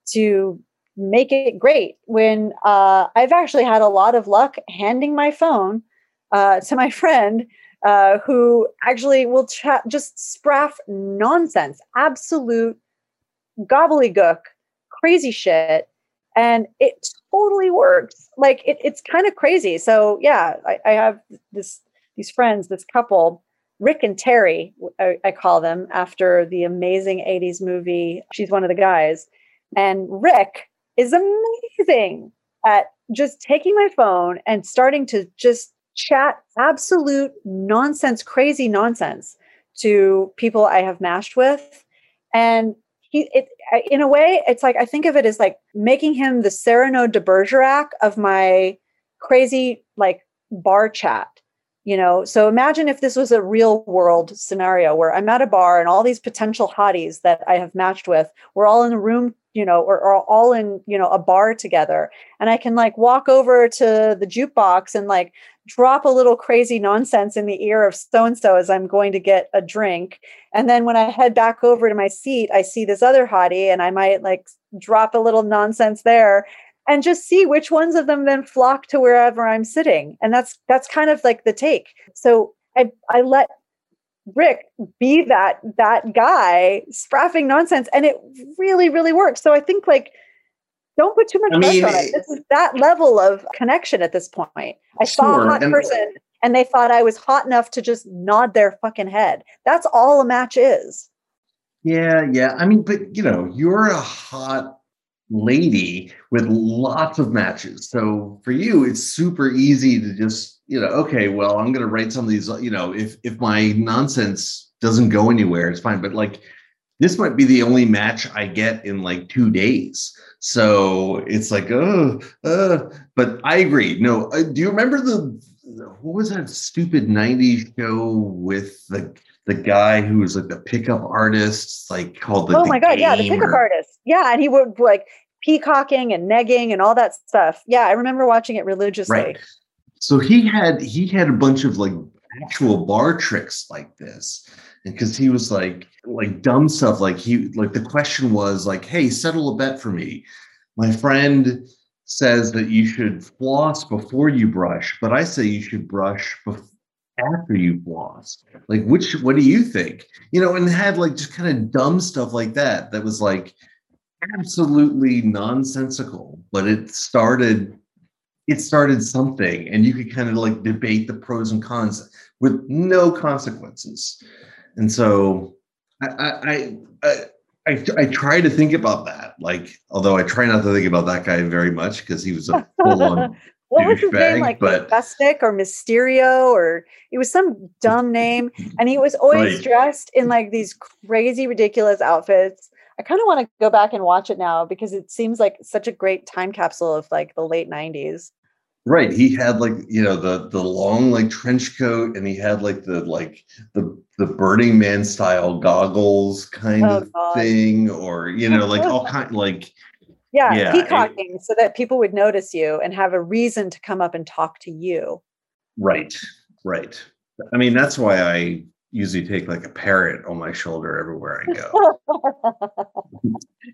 to make it great when uh, i've actually had a lot of luck handing my phone uh, to my friend uh, who actually will chat just spraff nonsense, absolute gobbledygook, crazy shit. And it totally works. Like it, it's kind of crazy. So yeah, I, I, have this these friends, this couple, Rick and Terry, I, I call them after the amazing 80s movie. She's one of the guys. And Rick is amazing at just taking my phone and starting to just chat absolute nonsense, crazy nonsense to people I have mashed with. And he, it, in a way, it's like I think of it as like making him the Cyrano de Bergerac of my crazy like bar chat. You know, so imagine if this was a real world scenario where I'm at a bar and all these potential hotties that I have matched with, we're all in a room you know, or, or all in, you know, a bar together. And I can like walk over to the jukebox and like drop a little crazy nonsense in the ear of so and so as I'm going to get a drink. And then when I head back over to my seat, I see this other hottie and I might like drop a little nonsense there and just see which ones of them then flock to wherever I'm sitting. And that's that's kind of like the take. So I I let Rick be that that guy spraffing nonsense, and it really, really works. So I think like don't put too much I pressure mean, on it. This is that level of connection at this point. I sure, saw a hot and, person and they thought I was hot enough to just nod their fucking head. That's all a match is. Yeah, yeah. I mean, but you know, you're a hot lady with lots of matches. So for you, it's super easy to just, you know, okay, well, I'm going to write some of these, you know, if if my nonsense doesn't go anywhere, it's fine. But like this might be the only match I get in like two days. So it's like, oh, uh, but I agree. No, uh, do you remember the, what was that stupid 90s show with the, the guy who was like the pickup artist, like called the, oh my god, yeah, the pickup or, artist, yeah, and he would like peacocking and negging and all that stuff. Yeah, I remember watching it religiously. Right. So he had he had a bunch of like actual bar tricks like this. Because he was like like dumb stuff, like he like the question was like, hey, settle a bet for me. My friend says that you should floss before you brush, but I say you should brush before after you floss. Like, which, what do you think? You know, and had like just kind of dumb stuff like that. That was like, absolutely nonsensical, but it started it started something and you could kind of like debate the pros and cons with no consequences. And so I I I, I, I try to think about that. Like, although I try not to think about that guy very much because he was a full on what was his name? Like but, or Mysterio, or it was some dumb name. And he was always right. dressed in like these crazy, ridiculous outfits. I kind of want to go back and watch it now because it seems like such a great time capsule of like the late 90s. Right. He had like, you know, the the long like trench coat and he had like the like the the Burning Man style goggles kind oh, of God. thing or you know, like all kind like yeah, yeah peacocking it, so that people would notice you and have a reason to come up and talk to you. Right. Right. I mean, that's why I usually take like a parrot on my shoulder everywhere I go.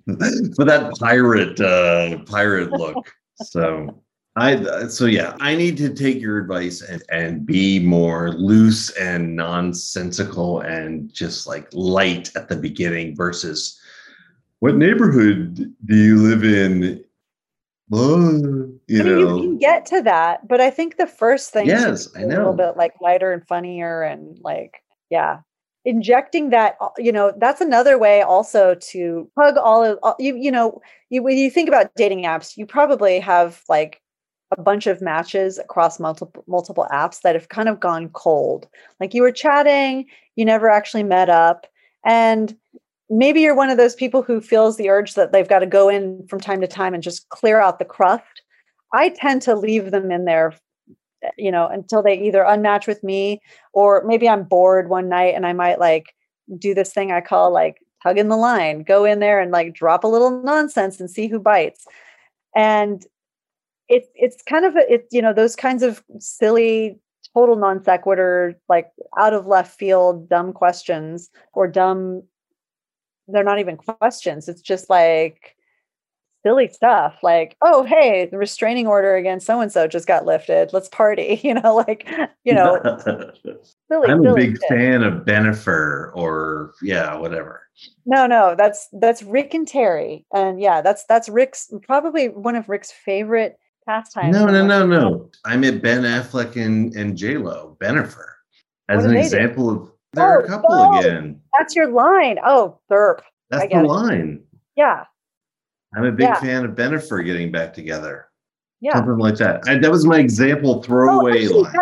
For that pirate uh pirate look. So I so yeah, I need to take your advice and and be more loose and nonsensical and just like light at the beginning versus what neighborhood do you live in? Uh, you I mean, know, you can get to that, but I think the first thing yes, I know. a little bit like lighter and funnier and like yeah, injecting that uh, you know that's another way also to hug all of all, you you know you when you think about dating apps you probably have like a bunch of matches across multiple multiple apps that have kind of gone cold. Like you were chatting you never actually met up and maybe you're one of those people who feels the urge that they've got to go in from time to time and just clear out the cruft i tend to leave them in there you know, until they either unmatch with me or maybe I'm bored one night and I might like do this thing I call like tugging the line, go in there and like drop a little nonsense and see who bites. And it's it's kind of a, it you know those kinds of silly total non sequitur like out of left field dumb questions or dumb they're not even questions it's just like silly stuff like, oh, hey, the restraining order against so and so just got lifted. Let's party. You know, like, you know, silly. I'm a big shit. fan of Bennifer or yeah, whatever. No, no, that's that's Rick and Terry, and yeah, that's that's Rick's probably one of Rick's favorite pastimes. No, no, no, no. I'm at Ben Affleck and, and J Lo, Bennifer, as an they do? example of they're Oh, a couple oh. again. That's your line. Oh, burp. That's the it. line. Yeah, I'm a big Yeah. fan of Bennifer getting back together. yeah. Something like that. I, that was my example Oh, throwaway actually, line.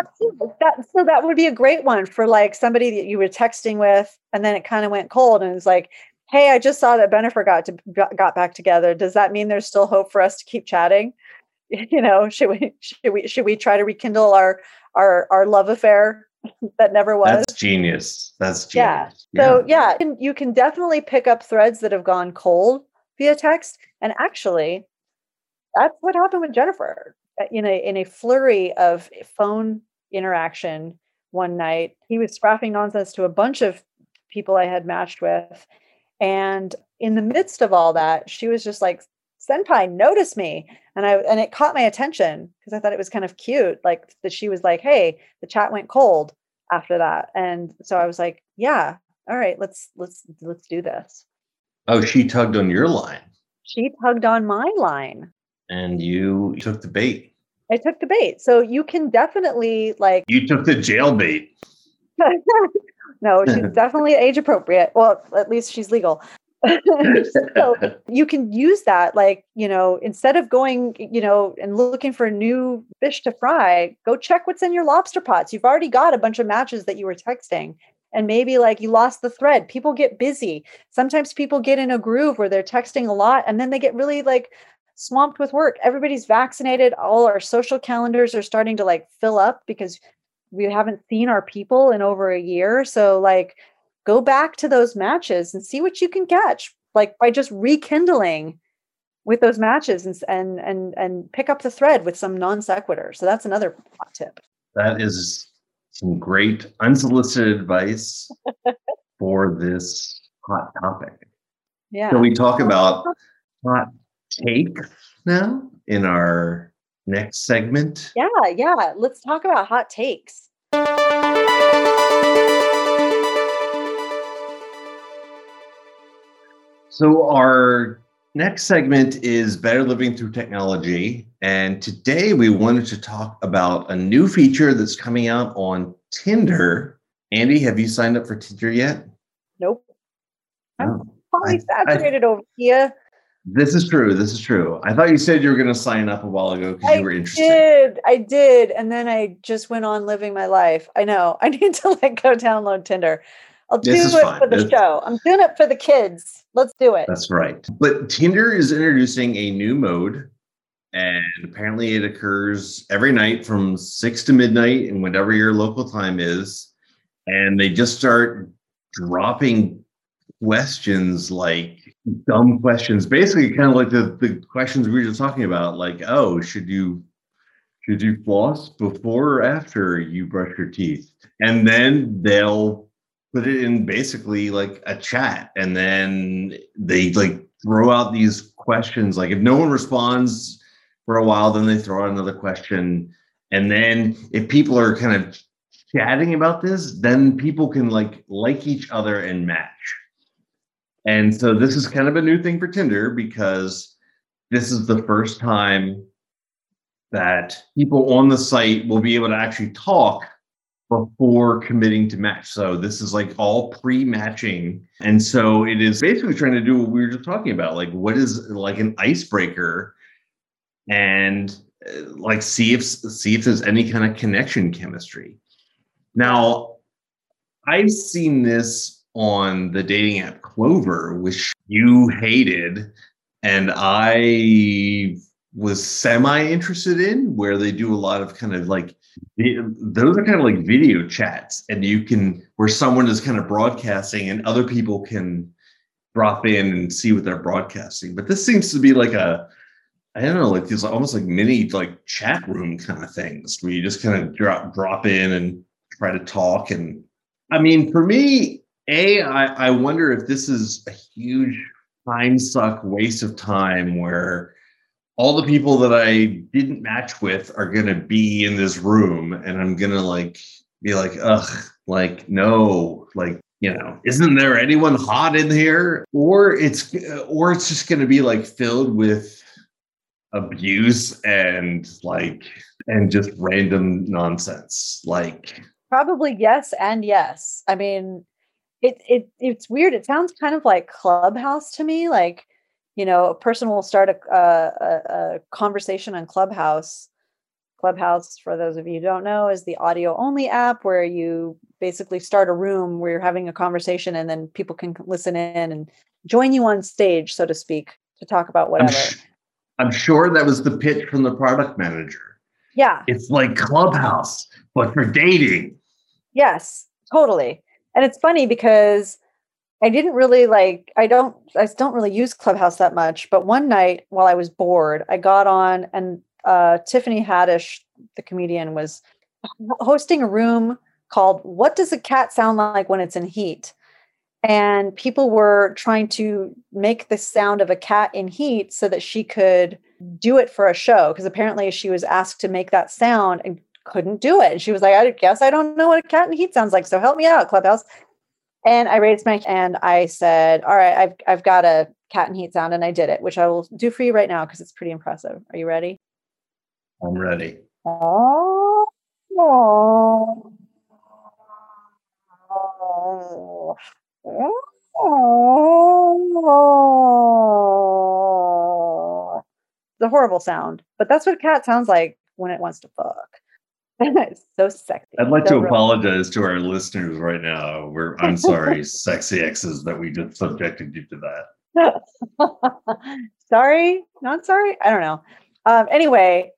that, so that would be a great one for like somebody that you were texting with, and then it kind of went cold, and it's like, "Hey, I just saw that Bennifer got to got back together. Does that mean there's still hope for us to keep chatting? You know, should we should we should we try to rekindle our our our love affair that never was?" That's genius. That's genius. Yeah. So yeah, you can- you can definitely pick up threads that have gone cold via text. And actually, that's what happened with Jennifer. Uh, In a in a flurry of phone interaction one night, he was scrapping nonsense to a bunch of people I had matched with. And in the midst of all that, she was just like, Senpai, notice me. And I and it caught my attention because I thought it was kind of cute. Like that she was like, Hey, the chat went cold after that. And so I was like, yeah, all right, let's let's let's do this. Oh, she tugged on your line She tugged on my line. and you took the bait. I took the bait. So you can definitely like You took the jail bait. no, she's definitely age appropriate. Well, at least she's legal. so you can use that like you know instead of going you know and looking for a new fish to fry go check what's in your lobster pots you've already got a bunch of matches that you were texting and maybe like you lost the thread. People get busy. Sometimes people get in a groove where they're texting a lot and then they get really like swamped with work. Everybody's vaccinated. All our social calendars are starting to like fill up because we haven't seen our people in over a year. So like go back to those matches and see what you can catch like by just rekindling with those matches and and and, and pick up the thread with some non sequitur so that's another tip. That is some great unsolicited advice for this hot topic. yeah Can we talk about hot takes now in our next segment? yeah yeah let's talk about hot takes So, our next segment is Better Living Through Technology. And today we wanted to talk about a new feature that's coming out on Tinder. Andy, have you signed up for Tinder yet? nope I'm oh, probably saturated over here This is true. This is true. I thought you said you were going to sign up a while ago because you were interested. I did i did and then i just went on living my life i know i need to like go download tinder i'll do it fine. for the This- show i'm doing it for the kids let's do it That's right. But Tinder is introducing a new mode, and apparently it occurs every night from six to midnight and whatever your local time is. And they just start dropping questions like dumb questions, basically kind of like the, the questions we were just talking about, like, oh, should you should you floss before or after you brush your teeth? And then they'll put it in basically like a chat and then they like throw out these questions like if no one responds for a while then they throw out another question and then if people are kind of chatting about this then people can like like each other and match and so this is kind of a new thing for tinder because this is the first time that people on the site will be able to actually talk before committing to match. So this is like all pre-matching. And so it is basically trying to do what we were just talking about. Like what is like an icebreaker and uh, like see if see if there's any kind of connection chemistry. Now, I've seen this on the dating app Clover, which you hated and I was semi interested in where they do a lot of kind of like those are kind of like video chats and you can where someone is kind of broadcasting and other people can drop in and see what they're broadcasting but this seems to be like a i don't know like these almost like mini like chat room kind of things where you just kind of drop drop in and try to talk and i mean for me a i, I wonder if this is a huge time suck waste of time where all the people that I didn't match with are gonna be in this room, and I'm gonna like be like, ugh, like no, like you know, isn't there anyone hot in here? Or it's or it's just gonna be like filled with abuse and like and just random nonsense. Like probably yes and yes. I mean, it it it's weird. It sounds kind of like Clubhouse to me. Like, you know, a person will start a, a, a conversation on Clubhouse. Clubhouse, for those of you who don't know, is the audio only app where you basically start a room where you're having a conversation and then people can listen in and join you on stage, so to speak, to talk about whatever. I'm, sure that was the pitch from the product manager. Yeah. It's like Clubhouse, but for dating. Yes, totally and it's funny because I didn't really like I don't I don't really use Clubhouse that much, but one night while I was bored, I got on and uh, Tiffany Haddish, the comedian, was hosting a room called "What Does a Cat Sound Like When It's in Heat?" And people were trying to make the sound of a cat in heat so that she could do it for a show because apparently she was asked to make that sound and couldn't do it. And she was like, I guess I don't know what a cat in heat sounds like. So help me out, Clubhouse. And I raised my and I said, All right, I've I've got a cat in heat sound, and I did it, which I will do for you right now because it's pretty impressive. Are you ready? I'm ready. Oh, oh, oh, oh. It's a horrible sound, but that's what a cat sounds like when it wants to fuck. it's so sexy. I'd like so to apologize to our listeners right now. We're I'm sorry, sexy exes, that we just subjected you to that. sorry, not sorry. I don't know. Um, anyway,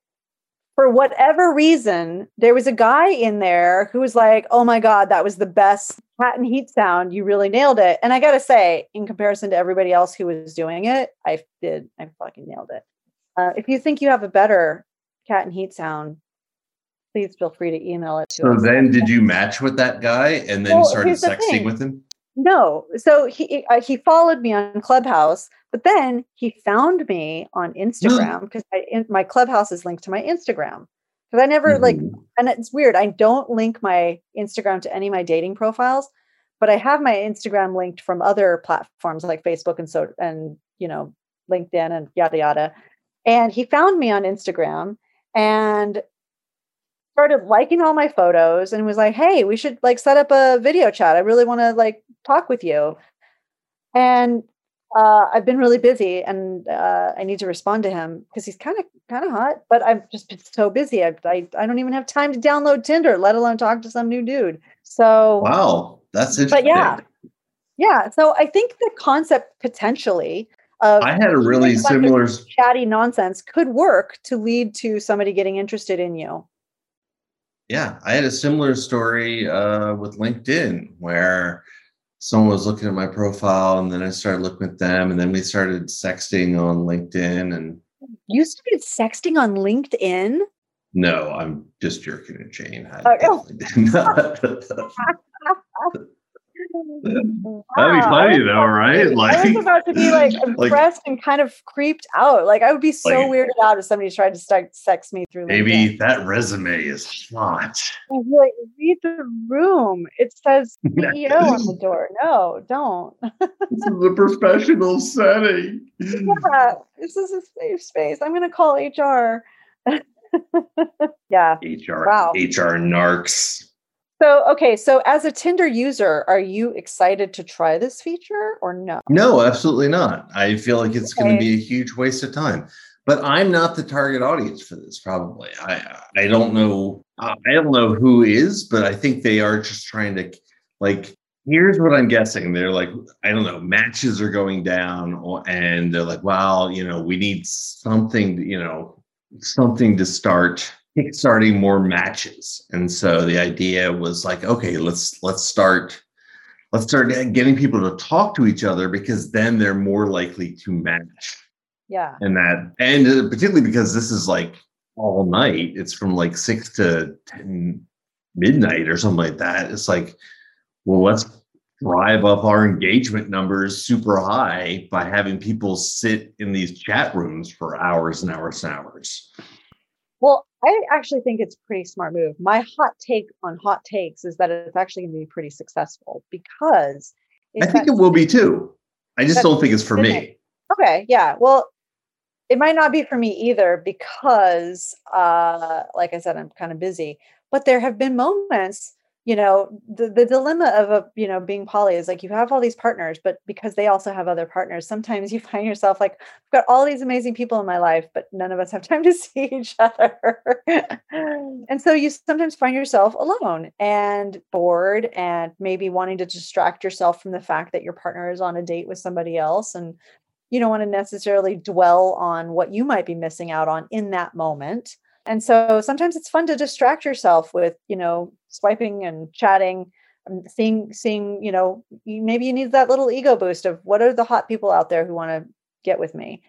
for whatever reason, there was a guy in there who was like, "Oh my god, that was the best cat and heat sound. You really nailed it." And I gotta say, in comparison to everybody else who was doing it, I did. I fucking nailed it. Uh, if you think you have a better cat and heat sound, please feel free to email it to so us. then did you match with that guy and then well, started sexting with him no so he uh, he followed me on clubhouse but then he found me on instagram because my clubhouse is linked to my instagram. Because i never mm-hmm. like and it's weird i don't link my instagram to any of my dating profiles but i have my instagram linked from other platforms like facebook and so and you know linkedin and yada yada. And he found me on instagram and started liking all my photos and was like, "Hey, we should like set up a video chat. I really want to like talk with you." And uh, I've been really busy, and uh, I need to respond to him because he's kind of kind of hot. But I've just been so busy. I, I I don't even have time to download Tinder, let alone talk to some new dude. So wow, that's interesting. But yeah, yeah. So I think the concept potentially of I had a really similar chatty nonsense could work to lead to somebody getting interested in you yeah, I had a similar story uh, with LinkedIn where someone was looking at my profile and then I started looking at them and then we started sexting on LinkedIn and you started sexting on LinkedIn? No, I'm just jerking a chain. I oh. Wow. That'd be funny though, right? Like I was about to be like impressed like, and kind of creeped out. Like I would be so like, weirded out if somebody tried to start sex me through. Maybe LinkedIn. that resume is hot. Like read the room. It says CEO on the door. No, don't. this is a professional setting. Yeah, this is a safe space. I'm gonna call HR. yeah. HR. Wow. HR narcs. So, okay, so as a Tinder user, are you excited to try this feature or no? No, absolutely not. I feel like it's okay. going to be a huge waste of time. But I'm not the target audience for this. Probably, I I don't know. I don't know who is, but I think they are just trying to like. Here's what I'm guessing. They're like, I don't know, matches are going down, and they're like, well, you know, we need something, you know, something to start kickstarting more matches. And so the idea was like, okay, let's let's start let's start getting people to talk to each other because then they're more likely to match. Yeah. And that and particularly because this is like all night. It's from like 6 to 10 midnight or something like that. It's like well, let's drive up our engagement numbers super high by having people sit in these chat rooms for hours and hours and hours. Well, I actually think it's a pretty smart move. My hot take on hot takes is that it's actually going to be pretty successful because I think it will be too. I just don't think it's for me. Okay, yeah. Well, it might not be for me either because uh like I said I'm kind of busy. But there have been moments you know the, the dilemma of a you know being poly is like you have all these partners but because they also have other partners sometimes you find yourself like i've got all these amazing people in my life but none of us have time to see each other. Mm. And so you sometimes find yourself alone and bored and maybe wanting to distract yourself from the fact that your partner is on a date with somebody else and you don't want to necessarily dwell on what you might be missing out on in that moment and so sometimes it's fun to distract yourself with you know swiping and chatting um, seeing seeing you know maybe you need that little ego boost of what are the hot people out there who want to get with me?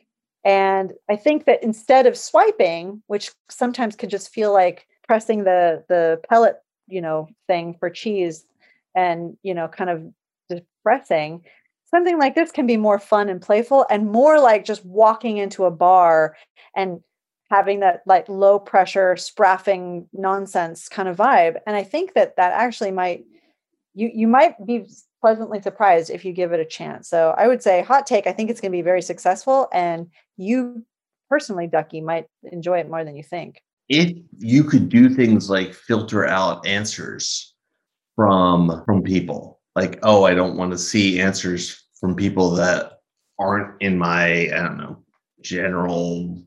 And i think that instead of swiping which sometimes can just feel like pressing the the pellet you know thing for cheese and you know kind of depressing something like this can be more fun and playful and more like just walking into a bar and having that like low pressure spraffing nonsense kind of vibe. And i think that that actually might you you might be pleasantly surprised if you give it a chance. So i would say hot take i think it's going to be very successful and you personally ducky might enjoy it more than you think. If you could do things like filter out answers from from people like oh i don't want to see answers from people that aren't in my i don't know general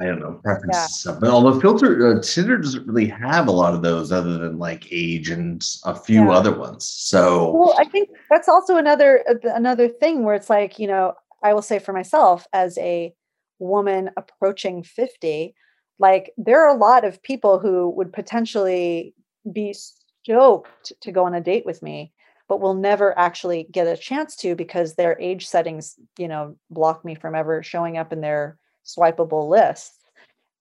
I don't know preferences yeah. stuff. But although filter uh, Tinder doesn't really have a lot of those, other than like age and a few yeah. other ones. So well, I think that's also another uh, another thing where it's like you know I will say for myself as a woman approaching fifty, like there are a lot of people who would potentially be stoked to go on a date with me but will never actually get a chance to because their age settings you know block me from ever showing up in their swipeable lists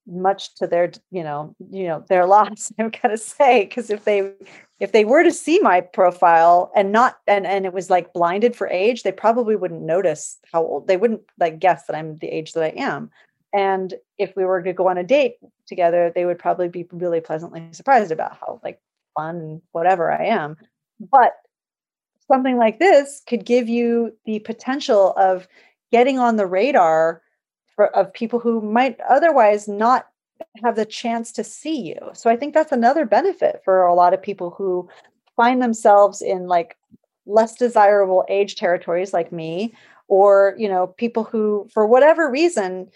much to their you know you know their loss i'm gonna say because if they if they were to see my profile and not and and it was like blinded for age they probably wouldn't notice how old they wouldn't like guess that i'm the age that i am. And if we were to go on a date together they would probably be really pleasantly surprised about how like fun whatever i am. But something like this could give you the potential of getting on the radar for, of people who might otherwise not have the chance to see you. So I think that's another benefit for a lot of people who find themselves in like less desirable age territories like me or you know people who for whatever reason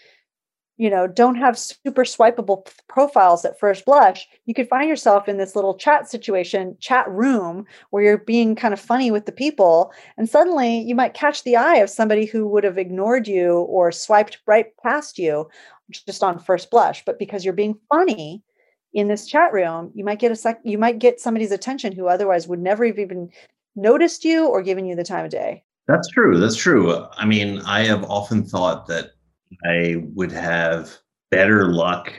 you know don't have super swipeable profiles at first blush you could find yourself in this little chat situation chat room where you're being kind of funny with the people and suddenly you might catch the eye of somebody who would have ignored you or swiped right past you just on first blush. But because you're being funny in this chat room you might get a sec you might get somebody's attention who otherwise would never have even noticed you or given you the time of day. That's true that's true. I mean i have often thought that I would have better luck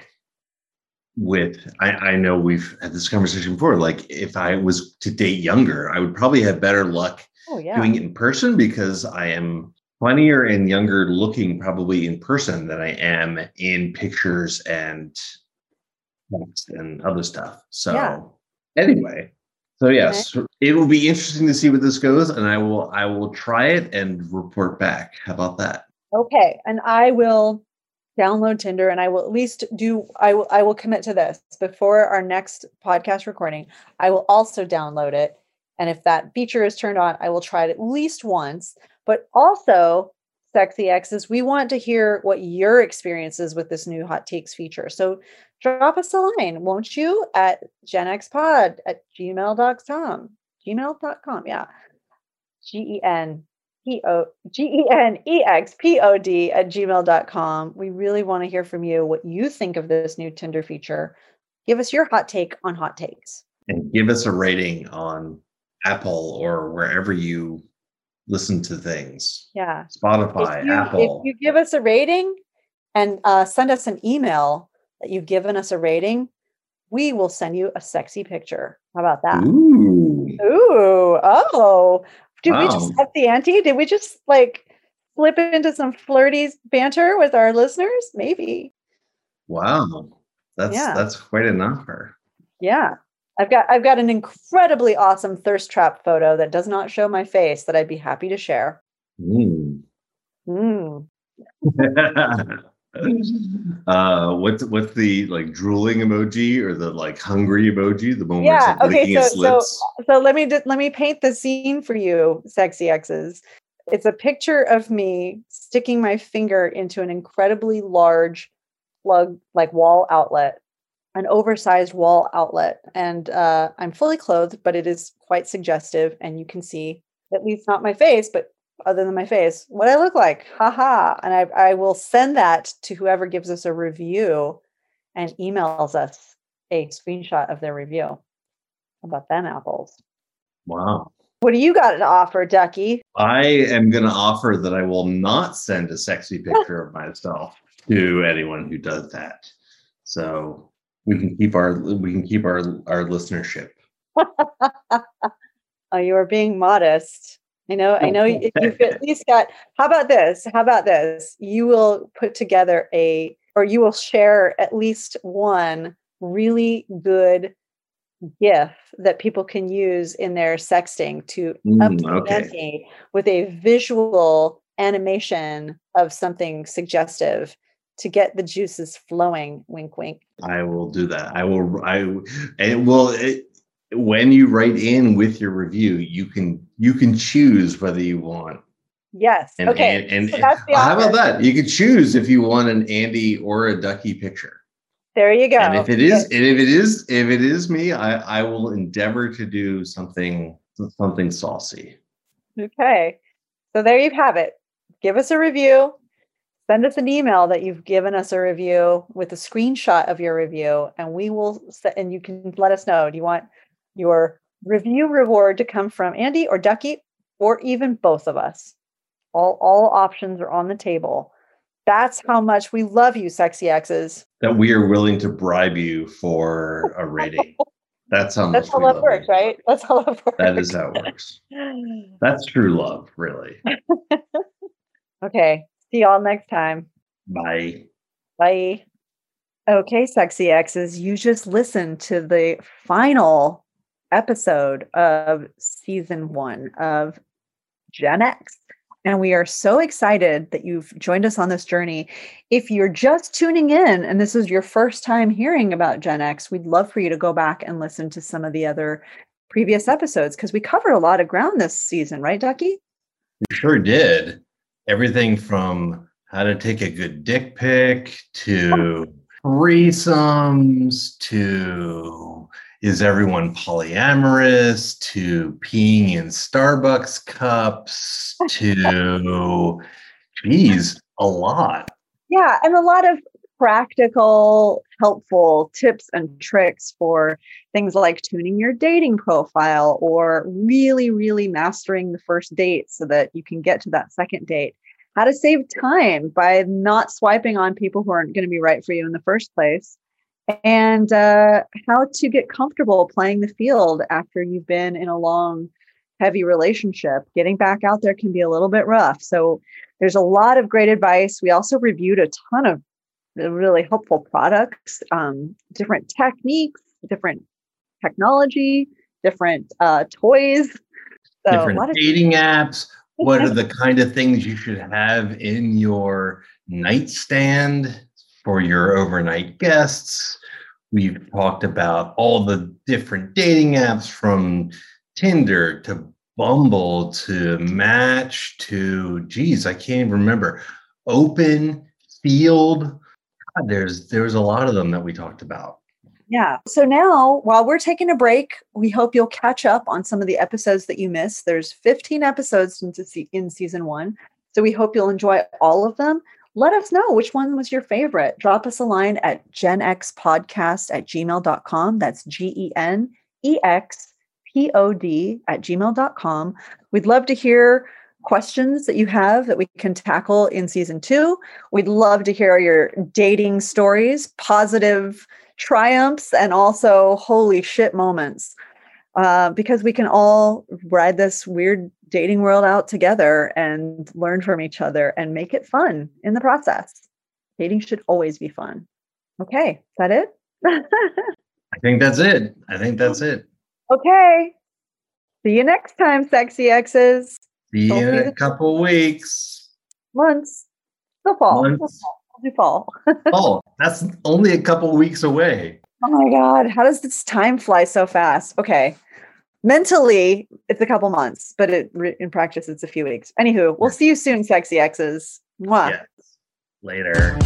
with I, I know we've had this conversation before like if i was to date younger i would probably have better luck oh, yeah. doing it in person because i am funnier and younger looking probably in person than i am in pictures and and other stuff so yeah. anyway so yes okay. it will be interesting to see where this goes and i will i will try it and report back how about that Okay, and I will download Tinder and I will at least do I will I will commit to this before our next podcast recording. I will also download it and if that feature is turned on, I will try it at least once. But also, sexy exes, we want to hear what your experiences with this new hot takes feature. So drop us a line, won't you? At genxpod at gmail.com. Gmail.com, yeah. G E N P O G E N E X P O D at gmail.com. We really want to hear from you what you think of this new Tinder feature. Give us your hot take on hot takes. And give us a rating on Apple or wherever you listen to things. Yeah. Spotify, if you, Apple. If you give us a rating and uh, send us an email that you've given us a rating, we will send you a sexy picture. How about that? Ooh. Ooh, oh. Did we just Wow. up the ante? Did we just like flip into some flirty banter with our listeners? Maybe. Wow. That's Yeah. that's quite an offer. Yeah. I've got I've got an incredibly awesome thirst trap photo that does not show my face that I'd be happy to share. Mm. Mm. uh what's what's the like drooling emoji or the like hungry emoji? The where Yeah, okay, so- so- So let me just let me paint the scene for you, sexy exes. It's a picture of me sticking my finger into an incredibly large plug like wall outlet, an oversized wall outlet. And uh, I'm fully clothed, but it is quite suggestive. And you can see, at least not my face, but other than my face, what I look like. Haha. And I, I will send that to whoever gives us a review and emails us a screenshot of their review. How about them apples? Wow. What do you got to offer, Ducky? I am going to offer that I will not send a sexy picture of myself to anyone who does that. So we can keep our we can keep our our listenership. Oh, you are being modest. I know, I know you- you've at least got. How about this? How about this? You will put together a, or you will share at least one really good GIF that people can use in their sexting to Mm, okay. with a visual animation of something suggestive to get the juices flowing. Wink, wink. I will do that. I will. I and well, it, when you write in with your review, you can you can choose whether you want. Yes. And, okay. And, so how about that? You can choose if you want an Andy or a Ducky picture. There you go. And if it is, and if it is, if it is me, I I will endeavor to do something something saucy. Okay. So there you have it. Give us a review. Send us an email that you've given us a review with a screenshot of your review, and we will. And you can let us know. Do you want your review reward to come from Andy or Ducky, or even both of us? All all options are on the table. That's how much we love you, sexy exes. That we are willing to bribe you for a rating. That's how That's how love love works, you. right? That's how love works. That is how it works. That's true love, really. okay. See y'all next time. Bye. Bye. Okay, sexy exes, you just listened to the final episode of season one of Gen X. And we are so excited that you've joined us on this journey. If you're just tuning in and this is your first time hearing about Gen X, we'd love for you to go back and listen to some of the other previous episodes because we covered a lot of ground this season, right, Ducky? We sure did. Everything from how to take a good dick pic to threesomes to is everyone polyamorous to peeing in Starbucks cups to geez, a lot. Yeah, and a lot of practical, helpful tips and tricks for things like tuning your dating profile or really, really mastering the first date so that you can get to that second date. How to save time by not swiping on people who aren't going to be right for you in the first place. And uh, how to get comfortable playing the field after you've been in a long, heavy relationship. Getting back out there can be a little bit rough. So, there's a lot of great advice. We also reviewed a ton of really helpful products, um, different techniques, different technology, different uh, toys. So Different lot of dating apps. What are the kind of things you should have in your nightstand for your overnight guests? We've talked about all the different dating apps from Tinder to Bumble to Match to, geez, I can't even remember. Open, Feeld. God, there's there's a lot of them that we talked about. Yeah. So now, while we're taking a break, we hope you'll catch up on some of the episodes that you missed. There's 15 episodes se- in season one. So we hope you'll enjoy all of them. Let us know which one was your favorite. Drop us a line at genxpodcast at gmail.com. That's G E N E X P O D at gmail.com. We'd love to hear questions that you have that we can tackle in season two. We'd love to hear your dating stories, positive triumphs and also holy shit moments. Uh, because we can all ride this weird dating world out together and learn from each other and make it fun in the process. Dating should always be fun. Okay, is that it? I think that's it. I think that's it. Okay. See you next time, sexy exes. See you Don't in a the- couple weeks. Months. Still fall. Months. fall. Still fall. Oh, that's only a couple weeks away. Oh my God. How does this time fly so fast? Okay. Mentally, it's a couple months, but it, in practice, it's a few weeks. Anywho, we'll see you soon, sexy exes. Mwah. Yes. Later.